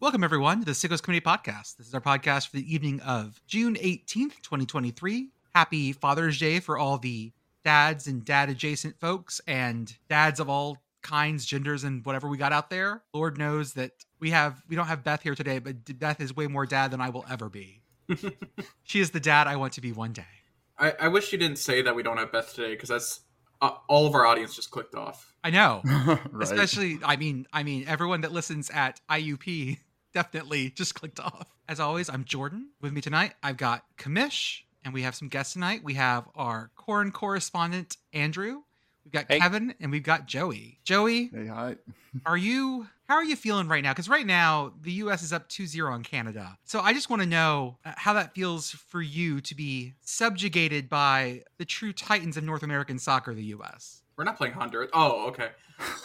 Welcome, everyone, to the Sickos Committee Podcast. This is our podcast for the evening of June 18th, 2023. Happy Father's Day for all the dads and dad adjacent folks and dads of all kinds, genders, and whatever we got out there. Lord knows that we have we don't have Beth here today, but Beth is way more dad than I will ever be. she is the dad I want to be one day. I, I wish you didn't say that we don't have Beth today because that's uh, all of our audience just clicked off. I know, right. especially I mean I mean everyone that listens at IUP definitely just clicked off. As always, I'm Jordan. With me tonight, I've got Commish, and we have some guests tonight. We have our corn correspondent Andrew. We've got Hey. Kevin, and we've got Joey. Joey, Hey, hi. are you how are you feeling right now? Because right now the U.S. is up 2-0 on Canada. So I just want to know uh, how that feels for you to be subjugated by the true titans of North American soccer, the U.S. We're not playing Honduras. Oh, okay.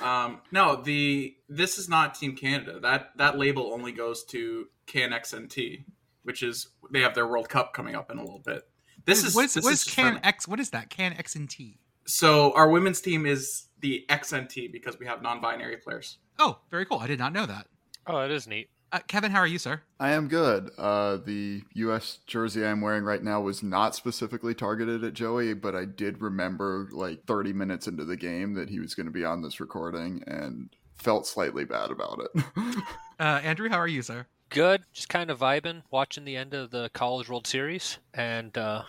Um, no, the this is not Team Canada. That that label only goes to CanXNT, which is they have their World Cup coming up in a little bit. This is what is, this what is is Can X? What is that? Can X and T? so our women's team is the XNT because we have non-binary players. Oh, very cool. I did not know that. Oh, that is neat. Uh, Kevin, how are you, sir? I am good. Uh, the U.S. jersey I'm wearing right now was not specifically targeted at Joey, but I did remember like 30 minutes into the game that he was going to be on this recording and felt slightly bad about it. Uh, Andrew, how are you, sir? Good. Just kind of vibing, watching the end of the College World Series, and uh,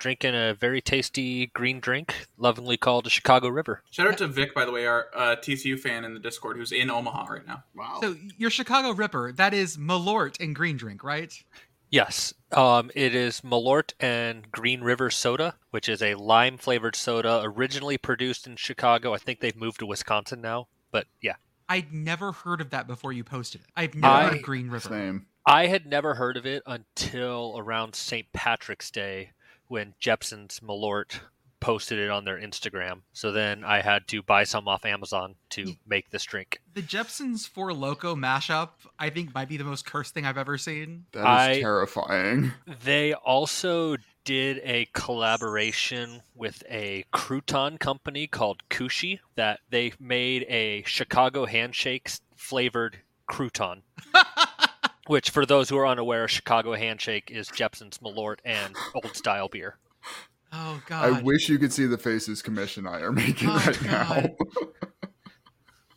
drinking a very tasty green drink, lovingly called the Chicago River. Shout out to Vic, by the way, our uh, TCU fan in the Discord, who's in Omaha right now. wow. So your Chicago River, that is Malort and green drink, right? Yes, um, it is Malort and Green River Soda, which is a lime flavored soda originally produced in Chicago. I think they've moved to Wisconsin now, but yeah. I'd never heard of that before you posted it. I've never I- heard of Green River. Same. I had never heard of it until around St. Patrick's Day when Jeppson's Malort posted it on their Instagram. So then I had to buy some off Amazon to make this drink. The Jeppsons Four Loco mashup, I think, might be the most cursed thing I've ever seen. That is I- terrifying. They also did a collaboration with a crouton company called Kushi that they made a Chicago handshakes flavored crouton. Which, for those who are unaware, Chicago Handshake is Jeppson's Malort and old style beer. Oh God! I wish you could see the faces Commish and I are making Oh, right God. now.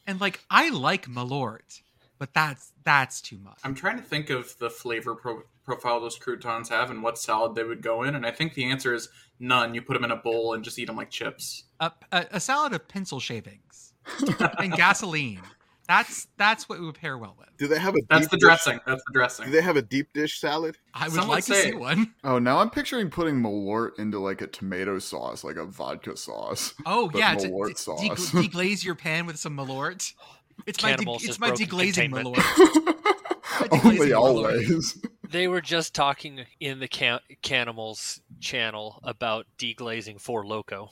and like I like Malort, but that's that's too much. I'm trying to think of the flavor pro- profile those croutons have and what salad they would go in, and I think the answer is none. You put them in a bowl and just eat them like chips. A, a, a salad of pencil shavings and gasoline. That's that's what it would pair well with. Do they have a That's deep the dish- dressing. That's the dressing. Do they have a deep dish salad? I would Some would like to say- see one. oh, now I'm picturing putting Malort into like a tomato sauce, like a vodka sauce. Oh But yeah, to, Malort to sauce. de- deglaze your pan with some Malort. It's my de- it's my deglazing. Malort. deglazing Only Malort. always. They were just talking in the can- Canimals channel about deglazing Four Loco.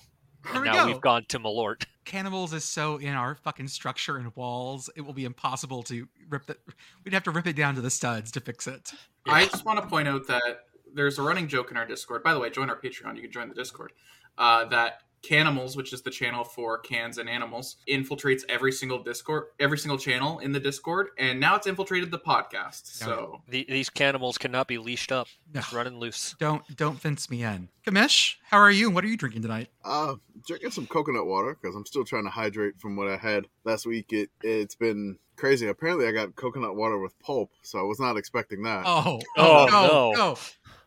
And we now go. we've gone to Malort. Canimals is so in our fucking structure and walls, it will be impossible to rip that. We'd have to rip it down to the studs to fix it. I just want to point out that there's a running joke in our Discord. By the way, join our Patreon. You can join the Discord. Uh, that Canimals, which is the channel for cans and animals, infiltrates every single Discord, every single channel in the Discord, and now it's infiltrated the podcast. So The, these cannibals cannot be leashed up, No. just running loose. Don't don't fence me in. Commish, how are you? What are you drinking tonight? Uh, drinking some coconut water because I'm still trying to hydrate from what I had last week. It it's been crazy. Apparently, I got coconut water with pulp, so I was not expecting that. Oh, Oh, no, no. no.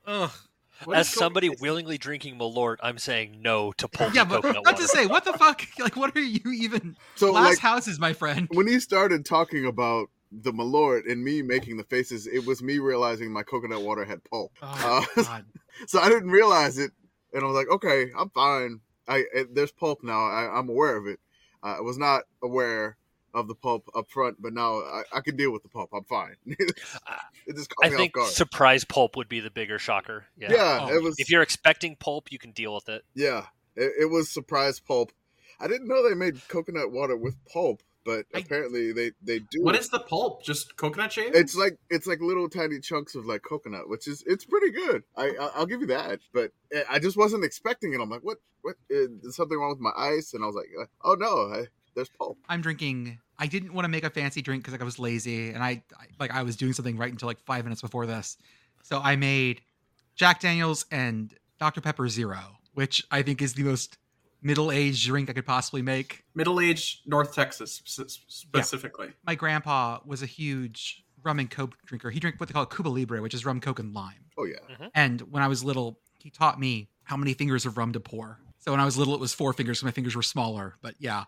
Ugh. What As is co- somebody willingly drinking Malort, I'm saying no to pulpy Yeah, but coconut not water. to say what the fuck. Like, what are you even? so Glass like houses, my friend. when he started talking about the Malort and me making the faces, it was me realizing my coconut water had pulp. Oh Uh, God. So I didn't realize it, and I was like, okay, I'm fine. I it, there's pulp now. I, I'm aware of it. Uh, I was not aware of the pulp up front, but now I, I can deal with the pulp. I'm fine. it just caught I me think off guard. surprise pulp would be the bigger shocker. Yeah. yeah, Oh, it was. If you're expecting pulp, you can deal with it. Yeah, it, it was surprise pulp. I didn't know they made coconut water with pulp, but I- apparently they they do. What is the pulp? Just coconut shavings? It's like it's like little tiny chunks of like coconut, which is it's pretty good. I I- I'll give you that, but I just wasn't expecting it. I'm like, what what? Is something wrong with my ice? And I was like, uh, oh no, I, there's pulp. I'm drinking I didn't want to make a fancy drink because like I was lazy and I, I like I was doing something right until like five minutes before this. So I made Jack Daniels and Dr. Pepper Zero, which I think is the most middle-aged drink I could possibly make. Middle-aged North Texas s- specifically. My grandpa was a huge rum and coke drinker. He drank what they call Cuba Libre, which is rum, coke, and lime. Oh yeah. Mm-hmm. And when I was little, he taught me how many fingers of rum to pour. So when I was little, it was four fingers. So my fingers were smaller. But yeah,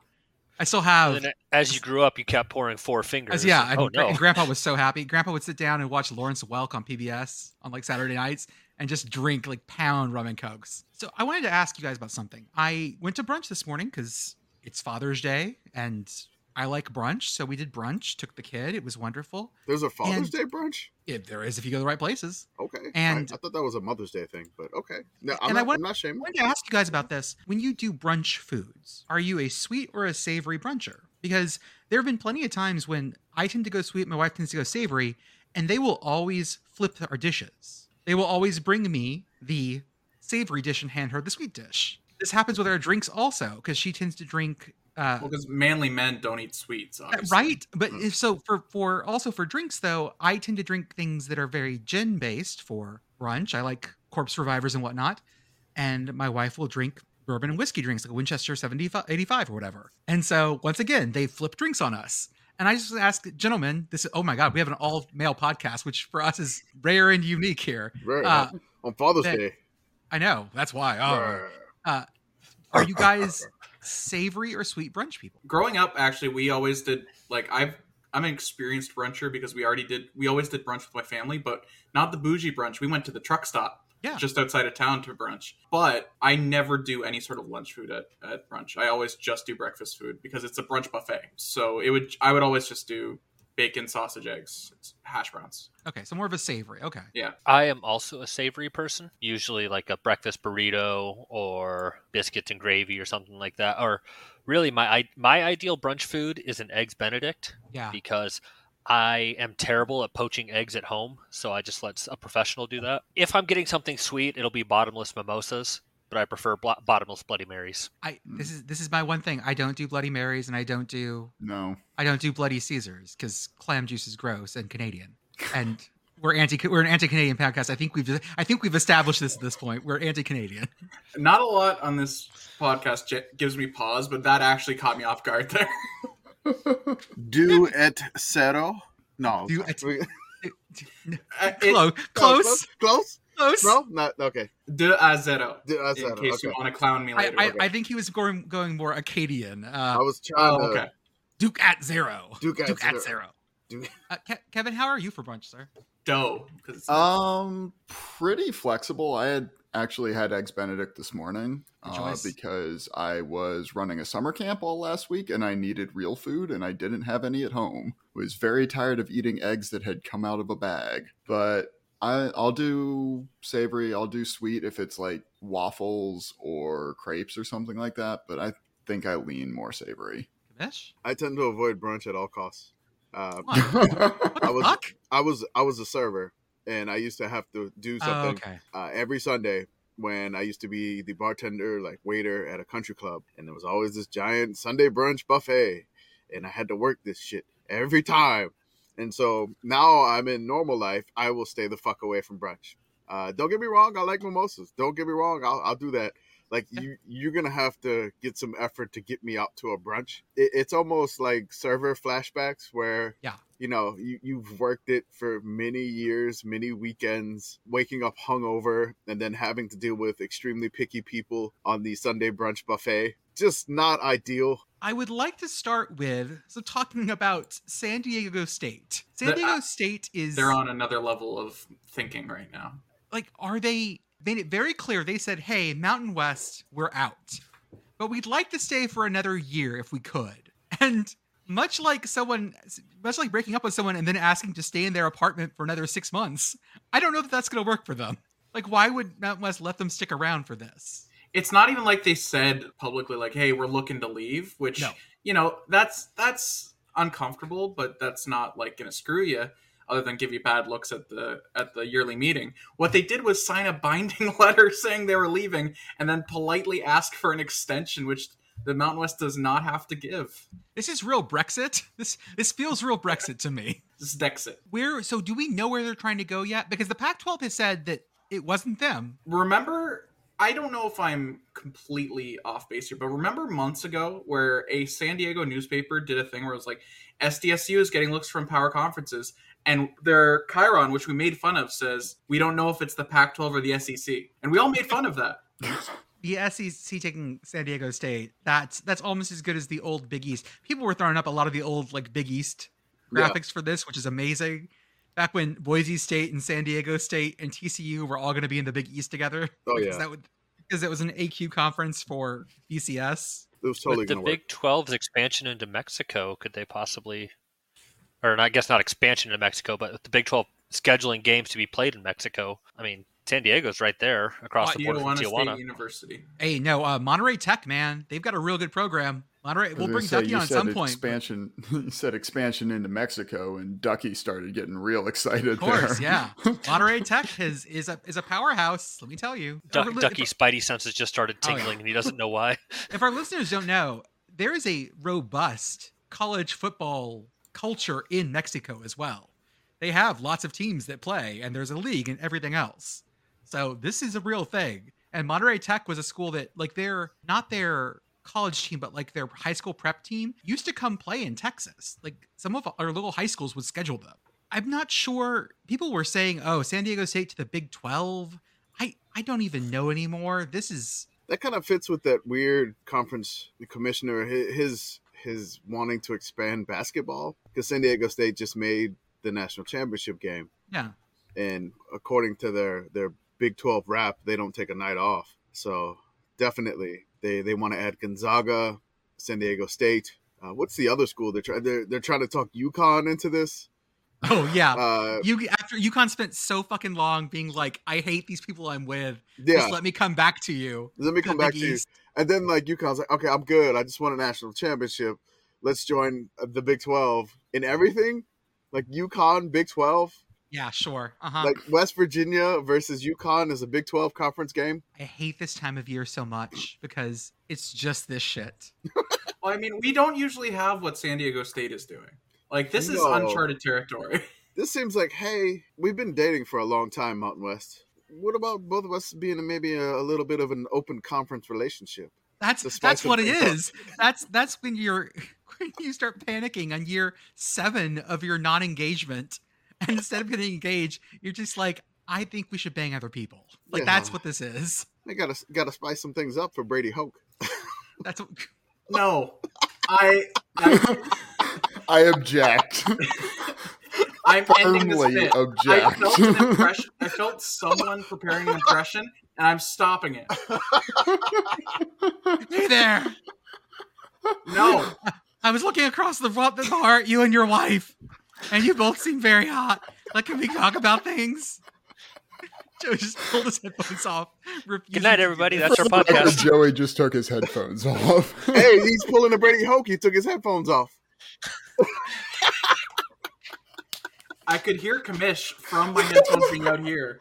I still have. As you grew up, you kept pouring four fingers. As, yeah, and, oh no. and Grandpa was so happy. Grandpa would sit down and watch Lawrence Welk on PBS on like Saturday nights and just drink like pound rum and cokes. So I wanted to ask you guys about something. I went to brunch this morning because it's Father's Day and I like brunch. So we did brunch. Took the kid. It was wonderful. There's a Father's And- Day brunch. If there is, if you go to the right places. Okay. And- I, I thought that was a Mother's Day thing, but okay. No, I'm, And I want- I'm not I wanted to ask you guys about this. When you do brunch foods, are you a sweet or a savory bruncher? Because there have been plenty of times when I tend to go sweet, my wife tends to go savory, and they will always flip our dishes. They will always bring me the savory dish and hand her the sweet dish. This happens with our drinks also, because she tends to drink. Uh, Well, because manly men don't eat sweets, obviously. right but if so for for also for drinks though i tend to drink things that are very gin based for brunch i like corpse revivers and whatnot and my wife will drink bourbon and whiskey drinks like winchester 75 85 or whatever and so once again they flip drinks on us and i just ask gentlemen this is oh my god we have an all male podcast which for us is rare and unique here Right. Uh, on Father's that- Day. i know that's why oh Right. are you guys savory or sweet brunch people Growing up, actually, we always did like I've I'm an experienced bruncher because we already did we always did brunch with my family, but not the bougie brunch. We went to the truck stop Yeah. just outside of town to brunch. But I never do any sort of lunch food at, at brunch. I always just do breakfast food because it's a brunch buffet. So it would I would always just do bacon, sausage, eggs, hash browns. okay so more of a savory okay Yeah. I am also a savory person, usually like a breakfast burrito or biscuits and gravy or something like that. Or really, my i- my ideal brunch food is an eggs Benedict yeah because I am terrible at poaching eggs at home, so I just let a professional do that. If I'm getting something sweet, it'll be bottomless mimosas, but I prefer blo- bottomless Bloody Marys. I this is this is my one thing. I don't do Bloody Marys and I don't do No. I don't do Bloody Caesars because clam juice is gross and Canadian. And we're anti we're an anti Canadian podcast. I think we've I think we've established this at this point. We're anti Canadian. Not a lot on this podcast j- gives me pause, but that actually caught me off guard there. Do et cero. No. Do et- Uh, it- Close, close, Close. Close. No. Not okay. de a zero. Do et In case Okay. you want to clown me I, later. I, I think he was going going more Acadian. I Uh, was trying oh, to. okay. Duke at zero. Duke at zero. zero. Duke- Uh, Ke- Kevin, how are you for brunch, sir? Dough. 'cause it's- Um, pretty flexible. I had actually had eggs Benedict this morning uh, because I was running a summer camp all last week and I needed real food and I didn't have any at home. Was very tired of eating eggs that had come out of a bag, but. I, I'll do savory. I'll do sweet if it's like waffles or crepes or something like that. But I think I lean more savory. Commish? I tend to avoid brunch at all costs. Uh, What? What the I was- fuck? I was I was a server, and I used to have to do Oh, something okay. uh, every Sunday when I used to be the bartender, like waiter at a country club, and there was always this giant Sunday brunch buffet, and I had to work this shit every time. And so now I'm in normal life. I will stay the fuck away from brunch. Uh, don't get me wrong. I like mimosas. Don't get me wrong. I'll, I'll do that. Like you, you're gonna have to get some effort to get me out to a brunch. It, it's almost like server flashbacks where Yeah. you know you, you've worked it for many years many weekends waking up hungover and then having to deal with extremely picky people on the sunday brunch buffet just not ideal. I would like to start with so talking about San Diego State. San The- Diego uh, State is They're on another level of thinking right now. like are they made it very clear they said hey mountain west we're out. But we'd like to stay for another year if we could. And much like someone much like breaking up with someone and then asking to stay in their apartment for another six months i don't know that that's going to work for them. Like why would mountain west let them stick around for this It's not even like they said publicly, like, "Hey, we're looking to leave," which No. you know that's that's uncomfortable, but that's not like gonna screw you. Other than give you bad looks at the at the yearly meeting, what they did was sign a binding letter saying they were leaving, and then politely ask for an extension, which The Mountain West does not have to give. This is real Brexit. This this feels real Brexit to me. This is Dexit. Where so do we know where they're trying to go yet? Because the Pac-12 has said that it wasn't them. Remember, I don't know if I'm completely off base here, but remember months ago where a San Diego newspaper did a thing where it was like SDSU is getting looks from power conferences, and their Chiron, which we made fun of, says we don't know if it's the Pac-12 or the SEC, and we all made fun of that. The SEC taking San Diego State. That's that's almost as good as the old Big East. People were throwing up a lot of the old like Big East Yeah. graphics for this, which is amazing. Back when Boise State and San Diego State and TCU were all going to be in the Big East together. Oh, because yeah. that would because it was an AQ conference for BCS. It was totally With the going to work. Big 12's expansion into Mexico, could they possibly, or I guess not expansion into Mexico, but the Big 12 scheduling games to be played in Mexico, I mean, San Diego's right there across the border from Tijuana Tijuana. State University. Hey, no, uh, Monterrey Tech, man, they've got a real good program. Monterrey, we'll bring say, Ducky on at some point. Expansion. You said expansion into Mexico, and Ducky started getting real excited. Of course, there. yeah. Monterrey Tech is is a is a powerhouse. Let me tell you. Duck, If our li- Ducky Spidey senses just started Oh, yeah. tingling, and he doesn't know why. if our listeners don't know, there is a robust college football culture in Mexico as well. They have lots of teams that play, and there's a league and everything else. So this is a real thing. And Monterrey Tech was a school that, like, they're not their college team, but like their high school prep team used to come play in Texas. Like some of our little high schools would schedule them. I'm not sure. People were saying, "Oh, San Diego State to the Big 12." I I don't even know anymore. This is that kind of fits with that weird conference the commissioner his his wanting to expand basketball because San Diego State just made the national championship game, yeah. and according to their their Big Twelve rap, they don't take a night off. So definitely, they they want to add Gonzaga, San Diego State. Uh, what's the other school they're trying? They're, they're trying to talk UConn into this. Oh yeah. Uh, You after UConn spent so fucking long being like, I hate these people I'm with. yeah, Just let me come back to you. let me come back Big to you. And then like UConn's like, okay, I'm good. I just won a national championship. Let's join the Big Twelve in everything. Like UConn, Big Twelve. Yeah, sure. Uh huh. Like West Virginia versus UConn is a Big Twelve conference game. I hate this time of year so much because it's just this shit. Well, I mean, we don't usually have what San Diego State is doing. Like this is uncharted territory. This seems like, hey, we've been dating for a long time, Mountain West. What about both of us being maybe a, a little bit of an open conference relationship? That's that's what it things up. is. That's that's when you're when you start panicking on year seven of your non-engagement, and instead of getting engaged, you're just like, I think we should bang other people. Like that's what this is. I gotta gotta spice some things up for Brady Hoke. That's what, No, I, I I object. I'm ending this Firmly bit. I object. felt an impression. I felt someone preparing an impression, and I'm stopping it. hey there. No, I was looking across the front of the bar at you and your wife, and you both seem very hot. Like, can we talk about things? Joe just pulled his headphones off. Good night, everybody. That's our podcast. Joey just took his headphones off. hey, he's pulling a Brady Hoke. He took his headphones off. I could hear Commish from my headphones being out here.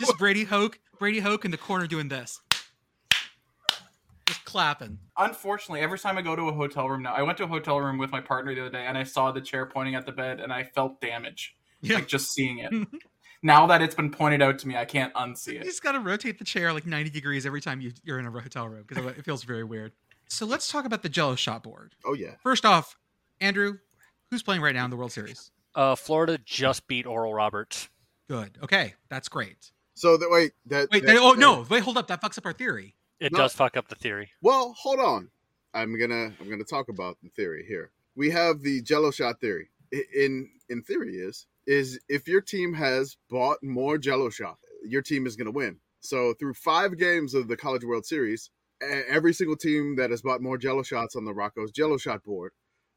Just Brady Hoke, Brady Hoke in the corner doing this, just clapping. Unfortunately, every time I go to a hotel room now, I went to a hotel room with my partner the other day, and I saw the chair pointing at the bed, and I felt damage, Yeah, like just seeing it. now that it's been pointed out to me, I can't unsee it. you it. just got to rotate the chair like 90 degrees every time you, you're in a hotel room because it feels very weird. So let's talk about the Jello shot board. Oh yeah. First off, Andrew, who's playing right now in the World Series? Uh, Florida just beat Oral Roberts. Good. Okay, that's great. So that wait, that Wait, that- oh that- no, wait, hold up. That fucks up our theory. It No. does fuck up the theory. Well, hold on. I'm gonna I'm gonna talk about the theory here. We have the Jello shot theory. In in theory is is if your team has bought more Jello shot, your team is gonna win. So through five games of the College World Series, every single team that has bought more Jello shots on the Rocco's Jello shot board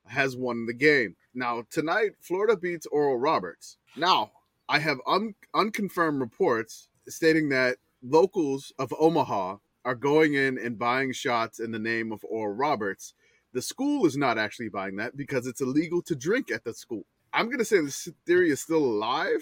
has won the game. Now tonight, Florida beats Oral Roberts. Now I have un- unconfirmed reports stating that locals of Omaha are going in and buying shots in the name of Oral Roberts. The school is not actually buying that because it's illegal to drink at the school. I'm going to say this theory is still alive,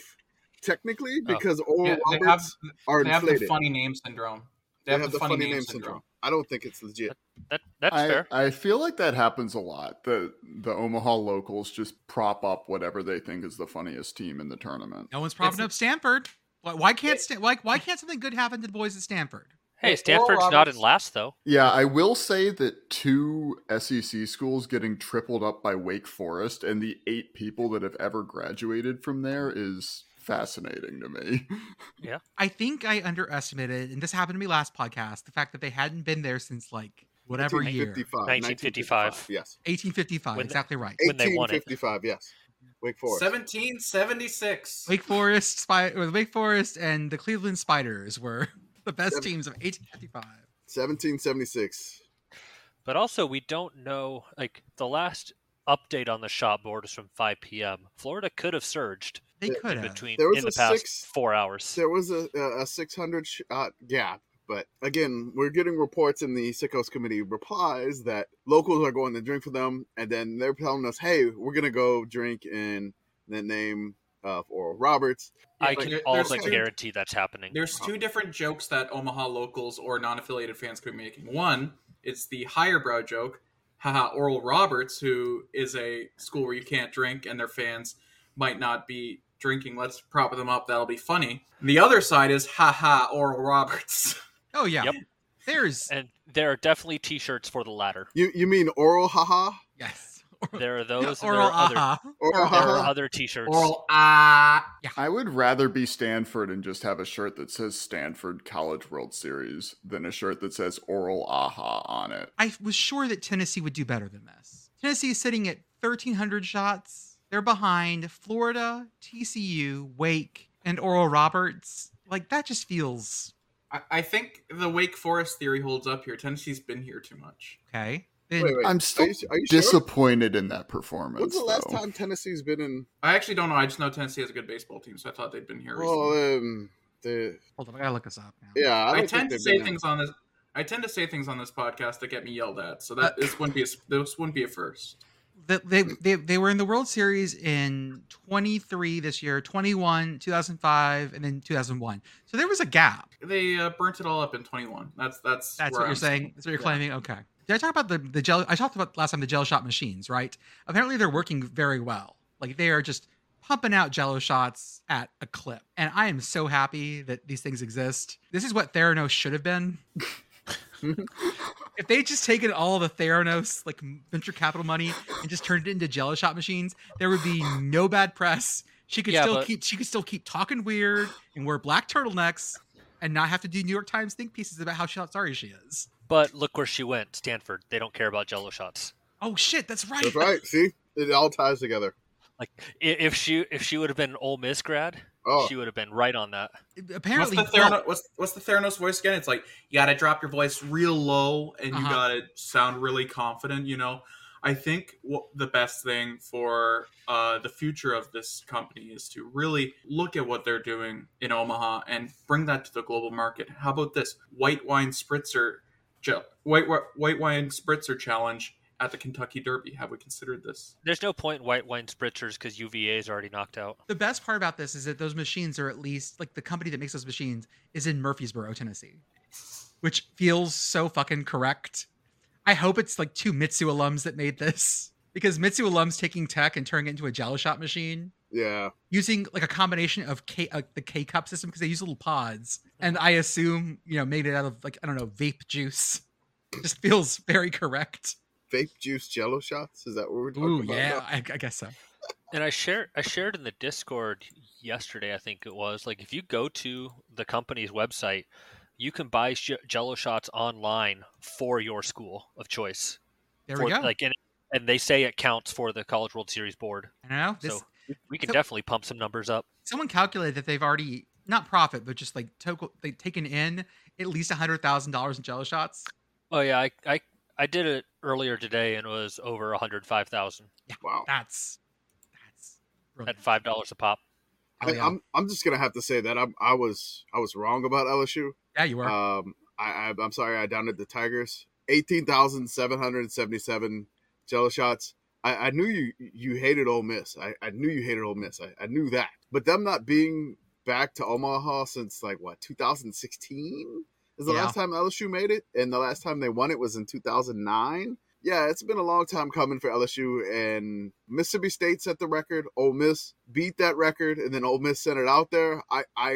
technically, oh. because Oral Yeah, they have, Roberts are they have the funny name syndrome. They have, the, funny, name, syndrome. I don't think it's legit. That that's I, fair. I feel like that happens a lot. The the Omaha locals just prop up whatever they think is the funniest team in the tournament. No one's propping It's- up Stanford. Why, why can't Stan- why, why can't something good happen to the boys at Stanford? Hey, Hey, Stanford's not in last though. Yeah, I will say that two SEC schools getting tripled up by Wake Forest and the eight people that have ever graduated from there is fascinating to me. Yeah. I think I underestimated, and this happened to me last podcast, the fact that they hadn't been there since like whatever year. 1955. 1955. Yes. 1855, When the- exactly right. When they won 1855. Yes. Wake Forest. 1776. Wake Forest, Spy, or Wake Forest, and the Cleveland Spiders were the best Seven- teams of 1855. 1776. But also, we don't know. Like the last update on the shot board is from 5 p.m. Florida could have surged They could in have. between There was in the past six- four hours. There was a, a 600 shot gap, but again, we're getting reports in the Sickos Committee replies that locals are going to drink for them, and then they're telling us, "Hey, we're gonna go drink in the name of Oral Roberts." I but can also two- guarantee that's happening. There's two uh-huh. different jokes that Omaha locals or non-affiliated fans could be making. One, it's the higher brow joke, haha, Oral Roberts, who is a school where you can't drink and their fans might not be drinking. Let's prop them up. That'll be funny. The other side is haha, Oral Roberts. Oh yeah. Yep. There's And there are definitely T-shirts for the latter. You you mean oral haha? yes. There are those. and there are other, aha. Oral there are other T-shirts. Oral ah. I would rather be Stanford and just have a shirt that says Stanford College World Series than a shirt that says Oral Aha on it. I was sure that Tennessee would do better than this. Tennessee is sitting at 1,300 shots. They're behind Florida, TCU, Wake, and Oral Roberts. Like that just feels I, I think the Wake Forest theory holds up here. Tennessee's been here too much. okay. Then- Wait, wait. I'm still are you, are you sure? disappointed in that performance. When's the last though. time Tennessee's been in? I actually don't know. I just know Tennessee has a good baseball team, so I thought they'd been here recently. Well, um, the Hold on, I gotta look this up now. yeah, I, I, tend to say been in. things on this. I tend to say things on this podcast that get me yelled at. So that Uh, this wouldn't be a, this wouldn't be a first. The- they, they they were in the World Series in 23 this year, 21, 2005, and then 2001. So there was a gap. They uh, burnt it all up in 21. That's that's That's where what you're I'm saying. That's what you're Yeah. claiming. Okay. Did I talk about the the gel? I talked about last time the gel shot machines, right? Apparently they're working very well. Like they are just pumping out Jello shots at a clip, and I am so happy that these things exist. This is what Theranos should have been. if they just taken all the Theranos like venture capital money and just turned it into Jello shot machines, there would be no bad press. She could Yeah, still but- keep she could still keep talking weird and wear black turtlenecks and not have to do New York Times think pieces about how sorry she is. But look where she went, Stanford. They don't care about Jello shots. Oh shit, that's right. That's right. See, it all ties together. Like if she if she would have been an Ole Miss grad, Oh, she would have been right on that. What's Apparently, the, well, Theranos, what's, what's the Theranos voice again? It's like you got to drop your voice real low and you Uh-huh. got to sound really confident. You know, I think what the best thing for uh, the future of this company is to really look at what they're doing in Omaha and bring that to the global market. How about this white wine spritzer, gel, white white wine spritzer challenge at the Kentucky Derby? Have we considered this? There's no point in white wine spritzers because UVA is already knocked out. the best part about this is that those machines are at least like the company that makes those machines is in Murfreesboro, Tennessee, which feels so fucking correct. I hope it's like two MTSU alums that made this because MTSU alums taking tech and turning it into a Jello shot machine yeah. using like a combination of K uh, the K cup system because they use little pods and I assume you know made it out of like I don't know vape juice. It just feels very correct. Vape juice Jello shots. Is that what we're talking Ooh about? yeah. I, I guess so. And I shared I shared in the Discord yesterday. I think it was like if you go to the company's website, you can buy sh- Jello shots online for your school of choice. There for, we go. Like and, and they say it counts for the College World Series board. I know. This, So we can so- definitely pump some numbers up. someone calculated that they've already not profit, but just like total, they've taken in at least a hundred thousand dollars in Jello shots. Oh yeah, I I, I did it earlier today and it was over a 105,000 Wow. That's that's brilliant. at five dollars a pop. Oh, I, yeah. I'm I'm just gonna have to say that I'm I was I was wrong about LSU. yeah, you were. Um, I, I I'm sorry I downed the Tigers. Eighteen thousand seven hundred seventy seven Jello shots. I, I knew you you hated Ole Miss. I, I knew you hated Ole Miss. I, I knew that. But them not being back to Omaha since like what 2016 Is the Yeah. last time LSU made it, and the last time they won it was in 2009. Yeah, it's been a long time coming for LSU, and Mississippi State set the record. Ole Miss beat that record, and then Ole Miss sent it out there. I, I,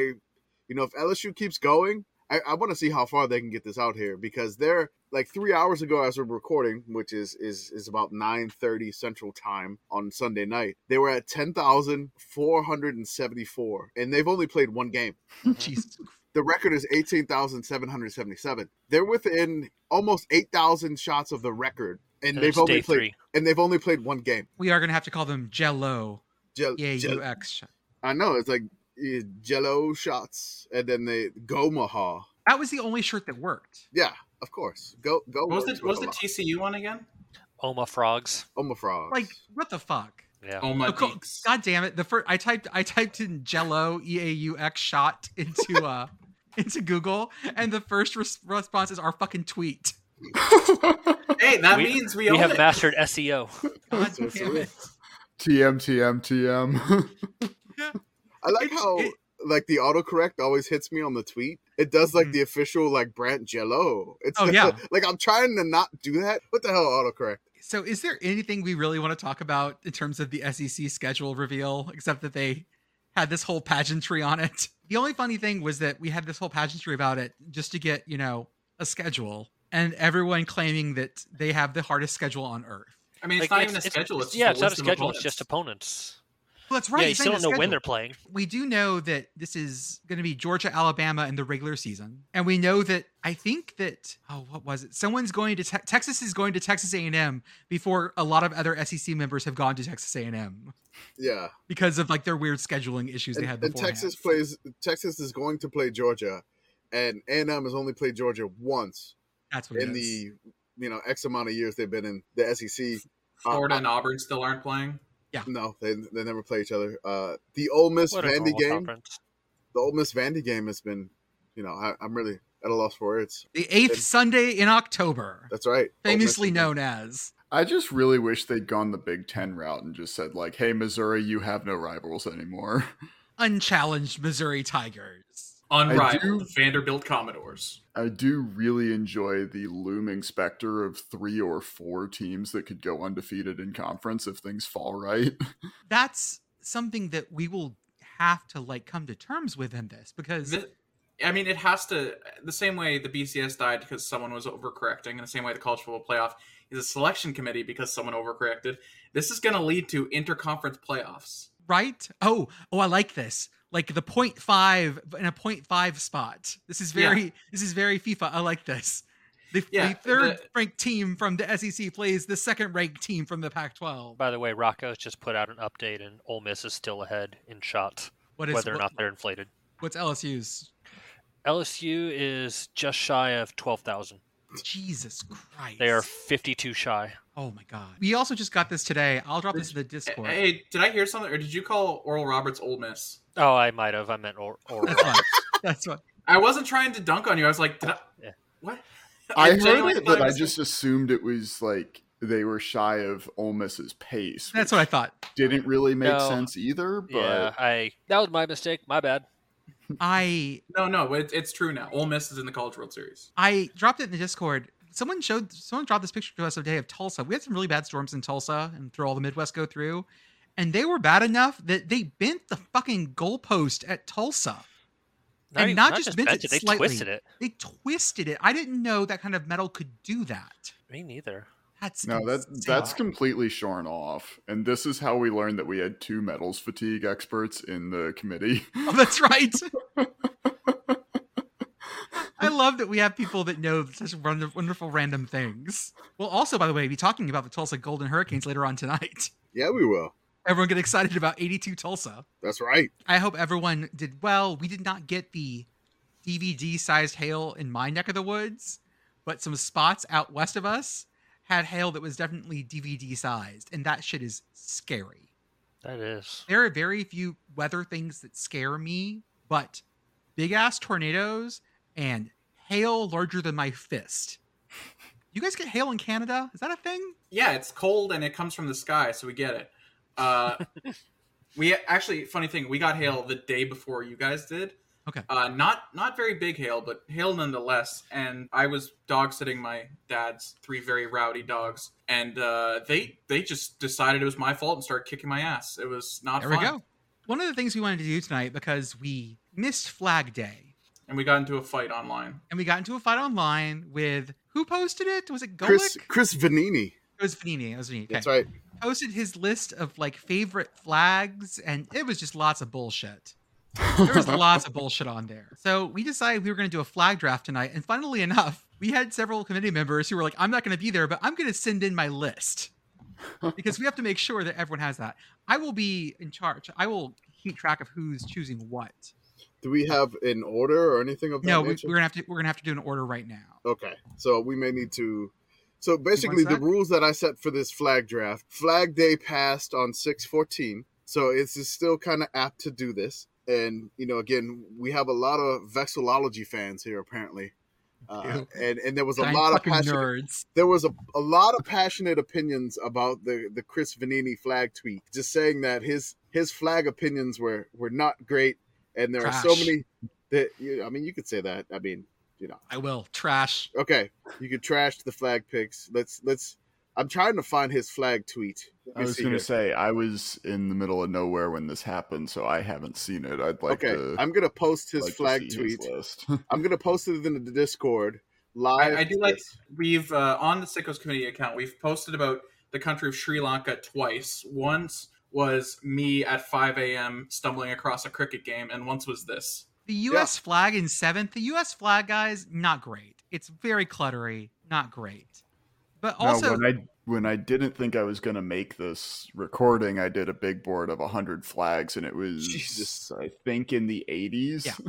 you know, if LSU keeps going, I, I want to see how far they can get this out here because they're like three hours ago as we're recording, which is is is about 9:30 Central Time on Sunday night. They were at 10,474, and they've only played one game. Jesus. The record is 18,777. They're within almost 8,000 shots of the record, and And they've only played three. and they've only played one game. We are gonna have to call them Jello. Jell- Yeah, Jell- UX. I know it's like eh, Jello shots, and then they Gomaha. That was the only shirt that worked. Yeah, of course. Go go. What was the what was the TCU one again? Oma frogs. Oma frogs. Like, what the fuck? Yeah. Oh my Oh, co- geeks. God damn it! The first I typed I typed in Jello E A U X shot into uh into Google, and the first res- response is our fucking tweet. Hey, that We- means we, We own have it. mastered SEO. God damn it! TM TM TM. I like It's- how it- like the autocorrect always hits me on the tweet. It does like Mhm. the official like Brant Jello. It's Oh, yeah. like I'm trying to not do that. What the hell, autocorrect? So, is there anything we really want to talk about in terms of the SEC schedule reveal, except that they had this whole pageantry on it? The only funny thing was that we had this whole pageantry about it just to get, you know, a schedule, and everyone claiming that they have the hardest schedule on earth. I mean, it's Like, not even a schedule. It's, just yeah, a it's not a list of schedule. It's just opponents. Well, that's right. yeah, you still don't even a know when they're playing. we do know that this is going to be Georgia, Alabama in the regular season, and we know that I think that oh, what was it? Someone's going to te- Texas is going to Texas A&M before a lot of other SEC members have gone to Texas A&M Yeah. because of like their weird scheduling issues they And, had and. Texas plays. Texas is going to play Georgia, and A and M has only played Georgia once That's what in is. the you know X amount of years they've been in the SEC. Florida Uh, and Auburn still aren't playing. No, they they never play each other. Uh, the Ole Miss What Vandy game, conference. the Ole Miss Vandy game has been, you know, I, I'm really at a loss for words. the eighth and- Sunday in October, That's right, famously known as. I just really wish they'd gone the Big Ten route and just said like, "Hey, Missouri, you have no rivals anymore." Unchallenged Missouri Tigers. Unrivaled do- Vanderbilt Commodores. I do really enjoy the looming specter of three or four teams that could go undefeated in conference if things fall right. That's something that we will have to like come to terms with in this because Th- I mean, it has to the same way the BCS died because someone was overcorrecting, and the same way the college football playoff is a selection committee because someone overcorrected. This is going to lead to interconference playoffs. right? Oh, oh, I like this. Like the point 0.5 in a point 0.5 spot. This is Yeah. very this is very FIFA. I like this. The, Yeah, the third the- ranked team from the SEC plays the second ranked team from the Pac-12. By the way, Rocco's just put out an update, and Ole Miss is still ahead in shots, What is whether or not they're inflated. what's LSU's? LSU is just shy of twelve thousand. Jesus Christ! They are fifty-two shy. Oh my God! We also just got this today. I'll drop this in the Discord. Hey, did I hear something, or did you call Oral Roberts Ole Miss? Oh, I might have. I meant or, or That's fine. That's what. I wasn't trying to dunk on you. I was like, did I? Yeah. What? I heard it, but I just assumed it was like they were shy of Ole Miss's pace. That's what I thought. didn't really make No. sense either. But yeah, I that was my mistake. My bad. I No, no, it, it's true now. Ole Miss is in the College World Series. I dropped it in the Discord. Someone showed someone dropped this picture to us today of Tulsa. We had some really bad storms in Tulsa and through all the Midwest go through. And they were bad enough that they bent the fucking goalpost at Tulsa. And even- not just bent it they slightly. twisted it. They twisted it. I didn't know that kind of metal could do that. Me neither. That's no, that insane. that's completely shorn off. And this is how we learned that we had two metals fatigue experts in the committee. Oh, that's right. I love that we have people that know such wonderful random things. We'll also, by the way, be talking about the Tulsa Golden Hurricanes later on tonight. Yeah, we will. Everyone get excited about 82 Tulsa. That's right. I hope everyone did well. We did not get the DVD sized hail in my neck of the woods, but some spots out west of us had hail that was definitely DVD sized, and that shit is scary. That is. There are very few weather things that scare me, but big ass tornadoes and hail larger than my fist. You guys get hail in Canada? Is that a thing? Yeah, it's cold and it comes from the sky, so we get it. Uh, we actually, funny thing, we got hail the day before you guys did. Okay. Uh, not not very big hail, but hail nonetheless. And I was dog sitting my dad's three very rowdy dogs, and uh, they they just decided it was my fault and started kicking my ass. It was not There fun. we go. One of the things we wanted to do tonight because we missed Flag Day And we got into a fight online. and we got into a fight online with who posted it? Was it Golick? Chris Chris Vannini. It was Vannini. It was Vannini. Okay. That's right. Posted his list of like favorite flags, and it was just lots of bullshit. There was lots of bullshit on there. So we decided we were going to do a flag draft tonight. And funnily enough, we had several committee members who were like, I'm not going to be there, but I'm going to send in my list because we have to make sure that everyone has that. I will be in charge. I will keep track of who's choosing what. Do we have an order or anything of that No, nature? we're gonna have to we're gonna have to do an order right now. Okay, so we may need to. So basically, the rules that I set for this flag draft, Flag Day passed on six fourteen, so it's still kind of apt to do this. And you know, again, we have a lot of vexillology fans here apparently, uh, and and there was a Giant lot of passionate, nerds. there was a, a lot of passionate opinions about the the Chris Vannini flag tweet, just saying that his his flag opinions were were not great, and there are so many that you, I mean, you could say that. I mean, you know. I will trash. Okay, you could trash the flag picks. Let's let's. I'm trying to find his flag tweet. I was going to say I was in the middle of nowhere when this happened, so I haven't seen it. I'd like okay, to. I'm gonna post his like flag see his tweet. I'm gonna post it in the Discord live. I, I do like we've uh, on the Sickos Committee account. We've posted about the country of Sri Lanka twice. Once was me at 5 a.m. stumbling across a cricket game, and once was this. The U.S. flag in seventh. The U.S. flag, guys, not great. It's very cluttery. Not great. But No, also, when I when I didn't think I was going to make this recording, I did a big board of hundred flags, and it was Jesus. I think in the eighties. Yeah.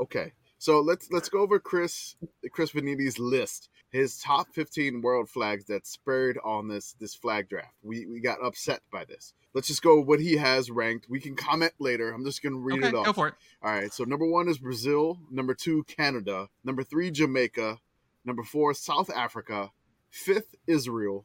Okay, so let's let's go over Chris Chris Vannini's list. His top 15 world flags that spurred on this this flag draft. We we got upset by this. Let's just go what he has ranked. We can comment later. I'm just gonna read okay, it off. go for it. All right, so number one is Brazil. Number two, Canada. Number three, Jamaica. Number four, South Africa. Fifth, Israel.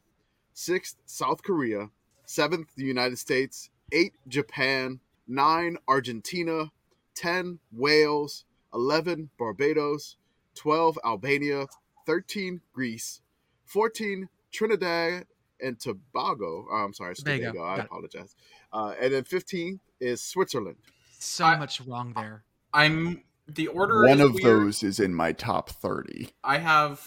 Sixth, South Korea. Seventh, the United States. Eight, Japan. Nine, Argentina. Ten, Wales. Eleven, Barbados. Twelve, Albania. Thirteen, Greece. Fourteen, Trinidad and Tobago. Oh, I'm sorry, it's Tobago, Tobago. I got apologize. Uh, and then 15 is Switzerland. So I- much wrong there. I'm the order. One is of weird. those is in my top thirty. I have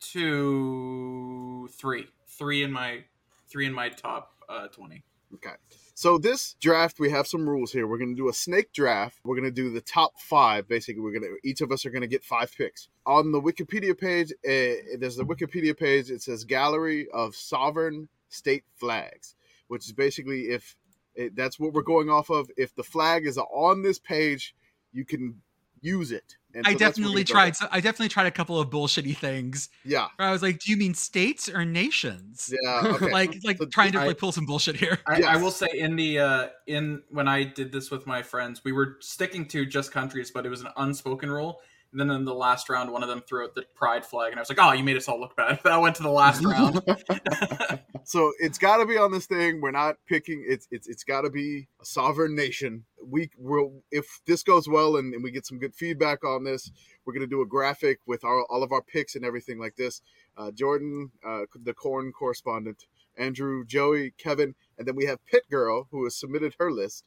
two, three, three in my three in my top uh, twenty. Okay. So this draft, we have some rules here. We're going to do a snake draft. We're going to do the top five. Basically, we're going to each of us are going to get five picks. On the Wikipedia page, uh, there's the Wikipedia page. It says gallery of sovereign state flags, which is basically if it, that's what we're going off of. If the flag is on this page, you can use it. And I so that's what we're definitely tried. So I definitely tried a couple of bullshitty things. Yeah. Where I was like, "Do you mean states or nations?" Yeah. Okay. like, like So trying to I- like pull some bullshit here. I, I will say in the uh, in when I did this with my friends, we were sticking to just countries, but it was an unspoken rule. And then in the last round, one of them threw out the pride flag, and I was like, "Oh, you made us all look bad." That went to the last round. so it's got to be on this thing. We're not picking. It's it's it's got to be a sovereign nation. We will if this goes well and, and we get some good feedback on this, we're gonna do a graphic with our, all of our picks and everything like this. Uh, Jordan, uh, the corn correspondent, Andrew, Joey, Kevin, and then we have Pit Girl who has submitted her list.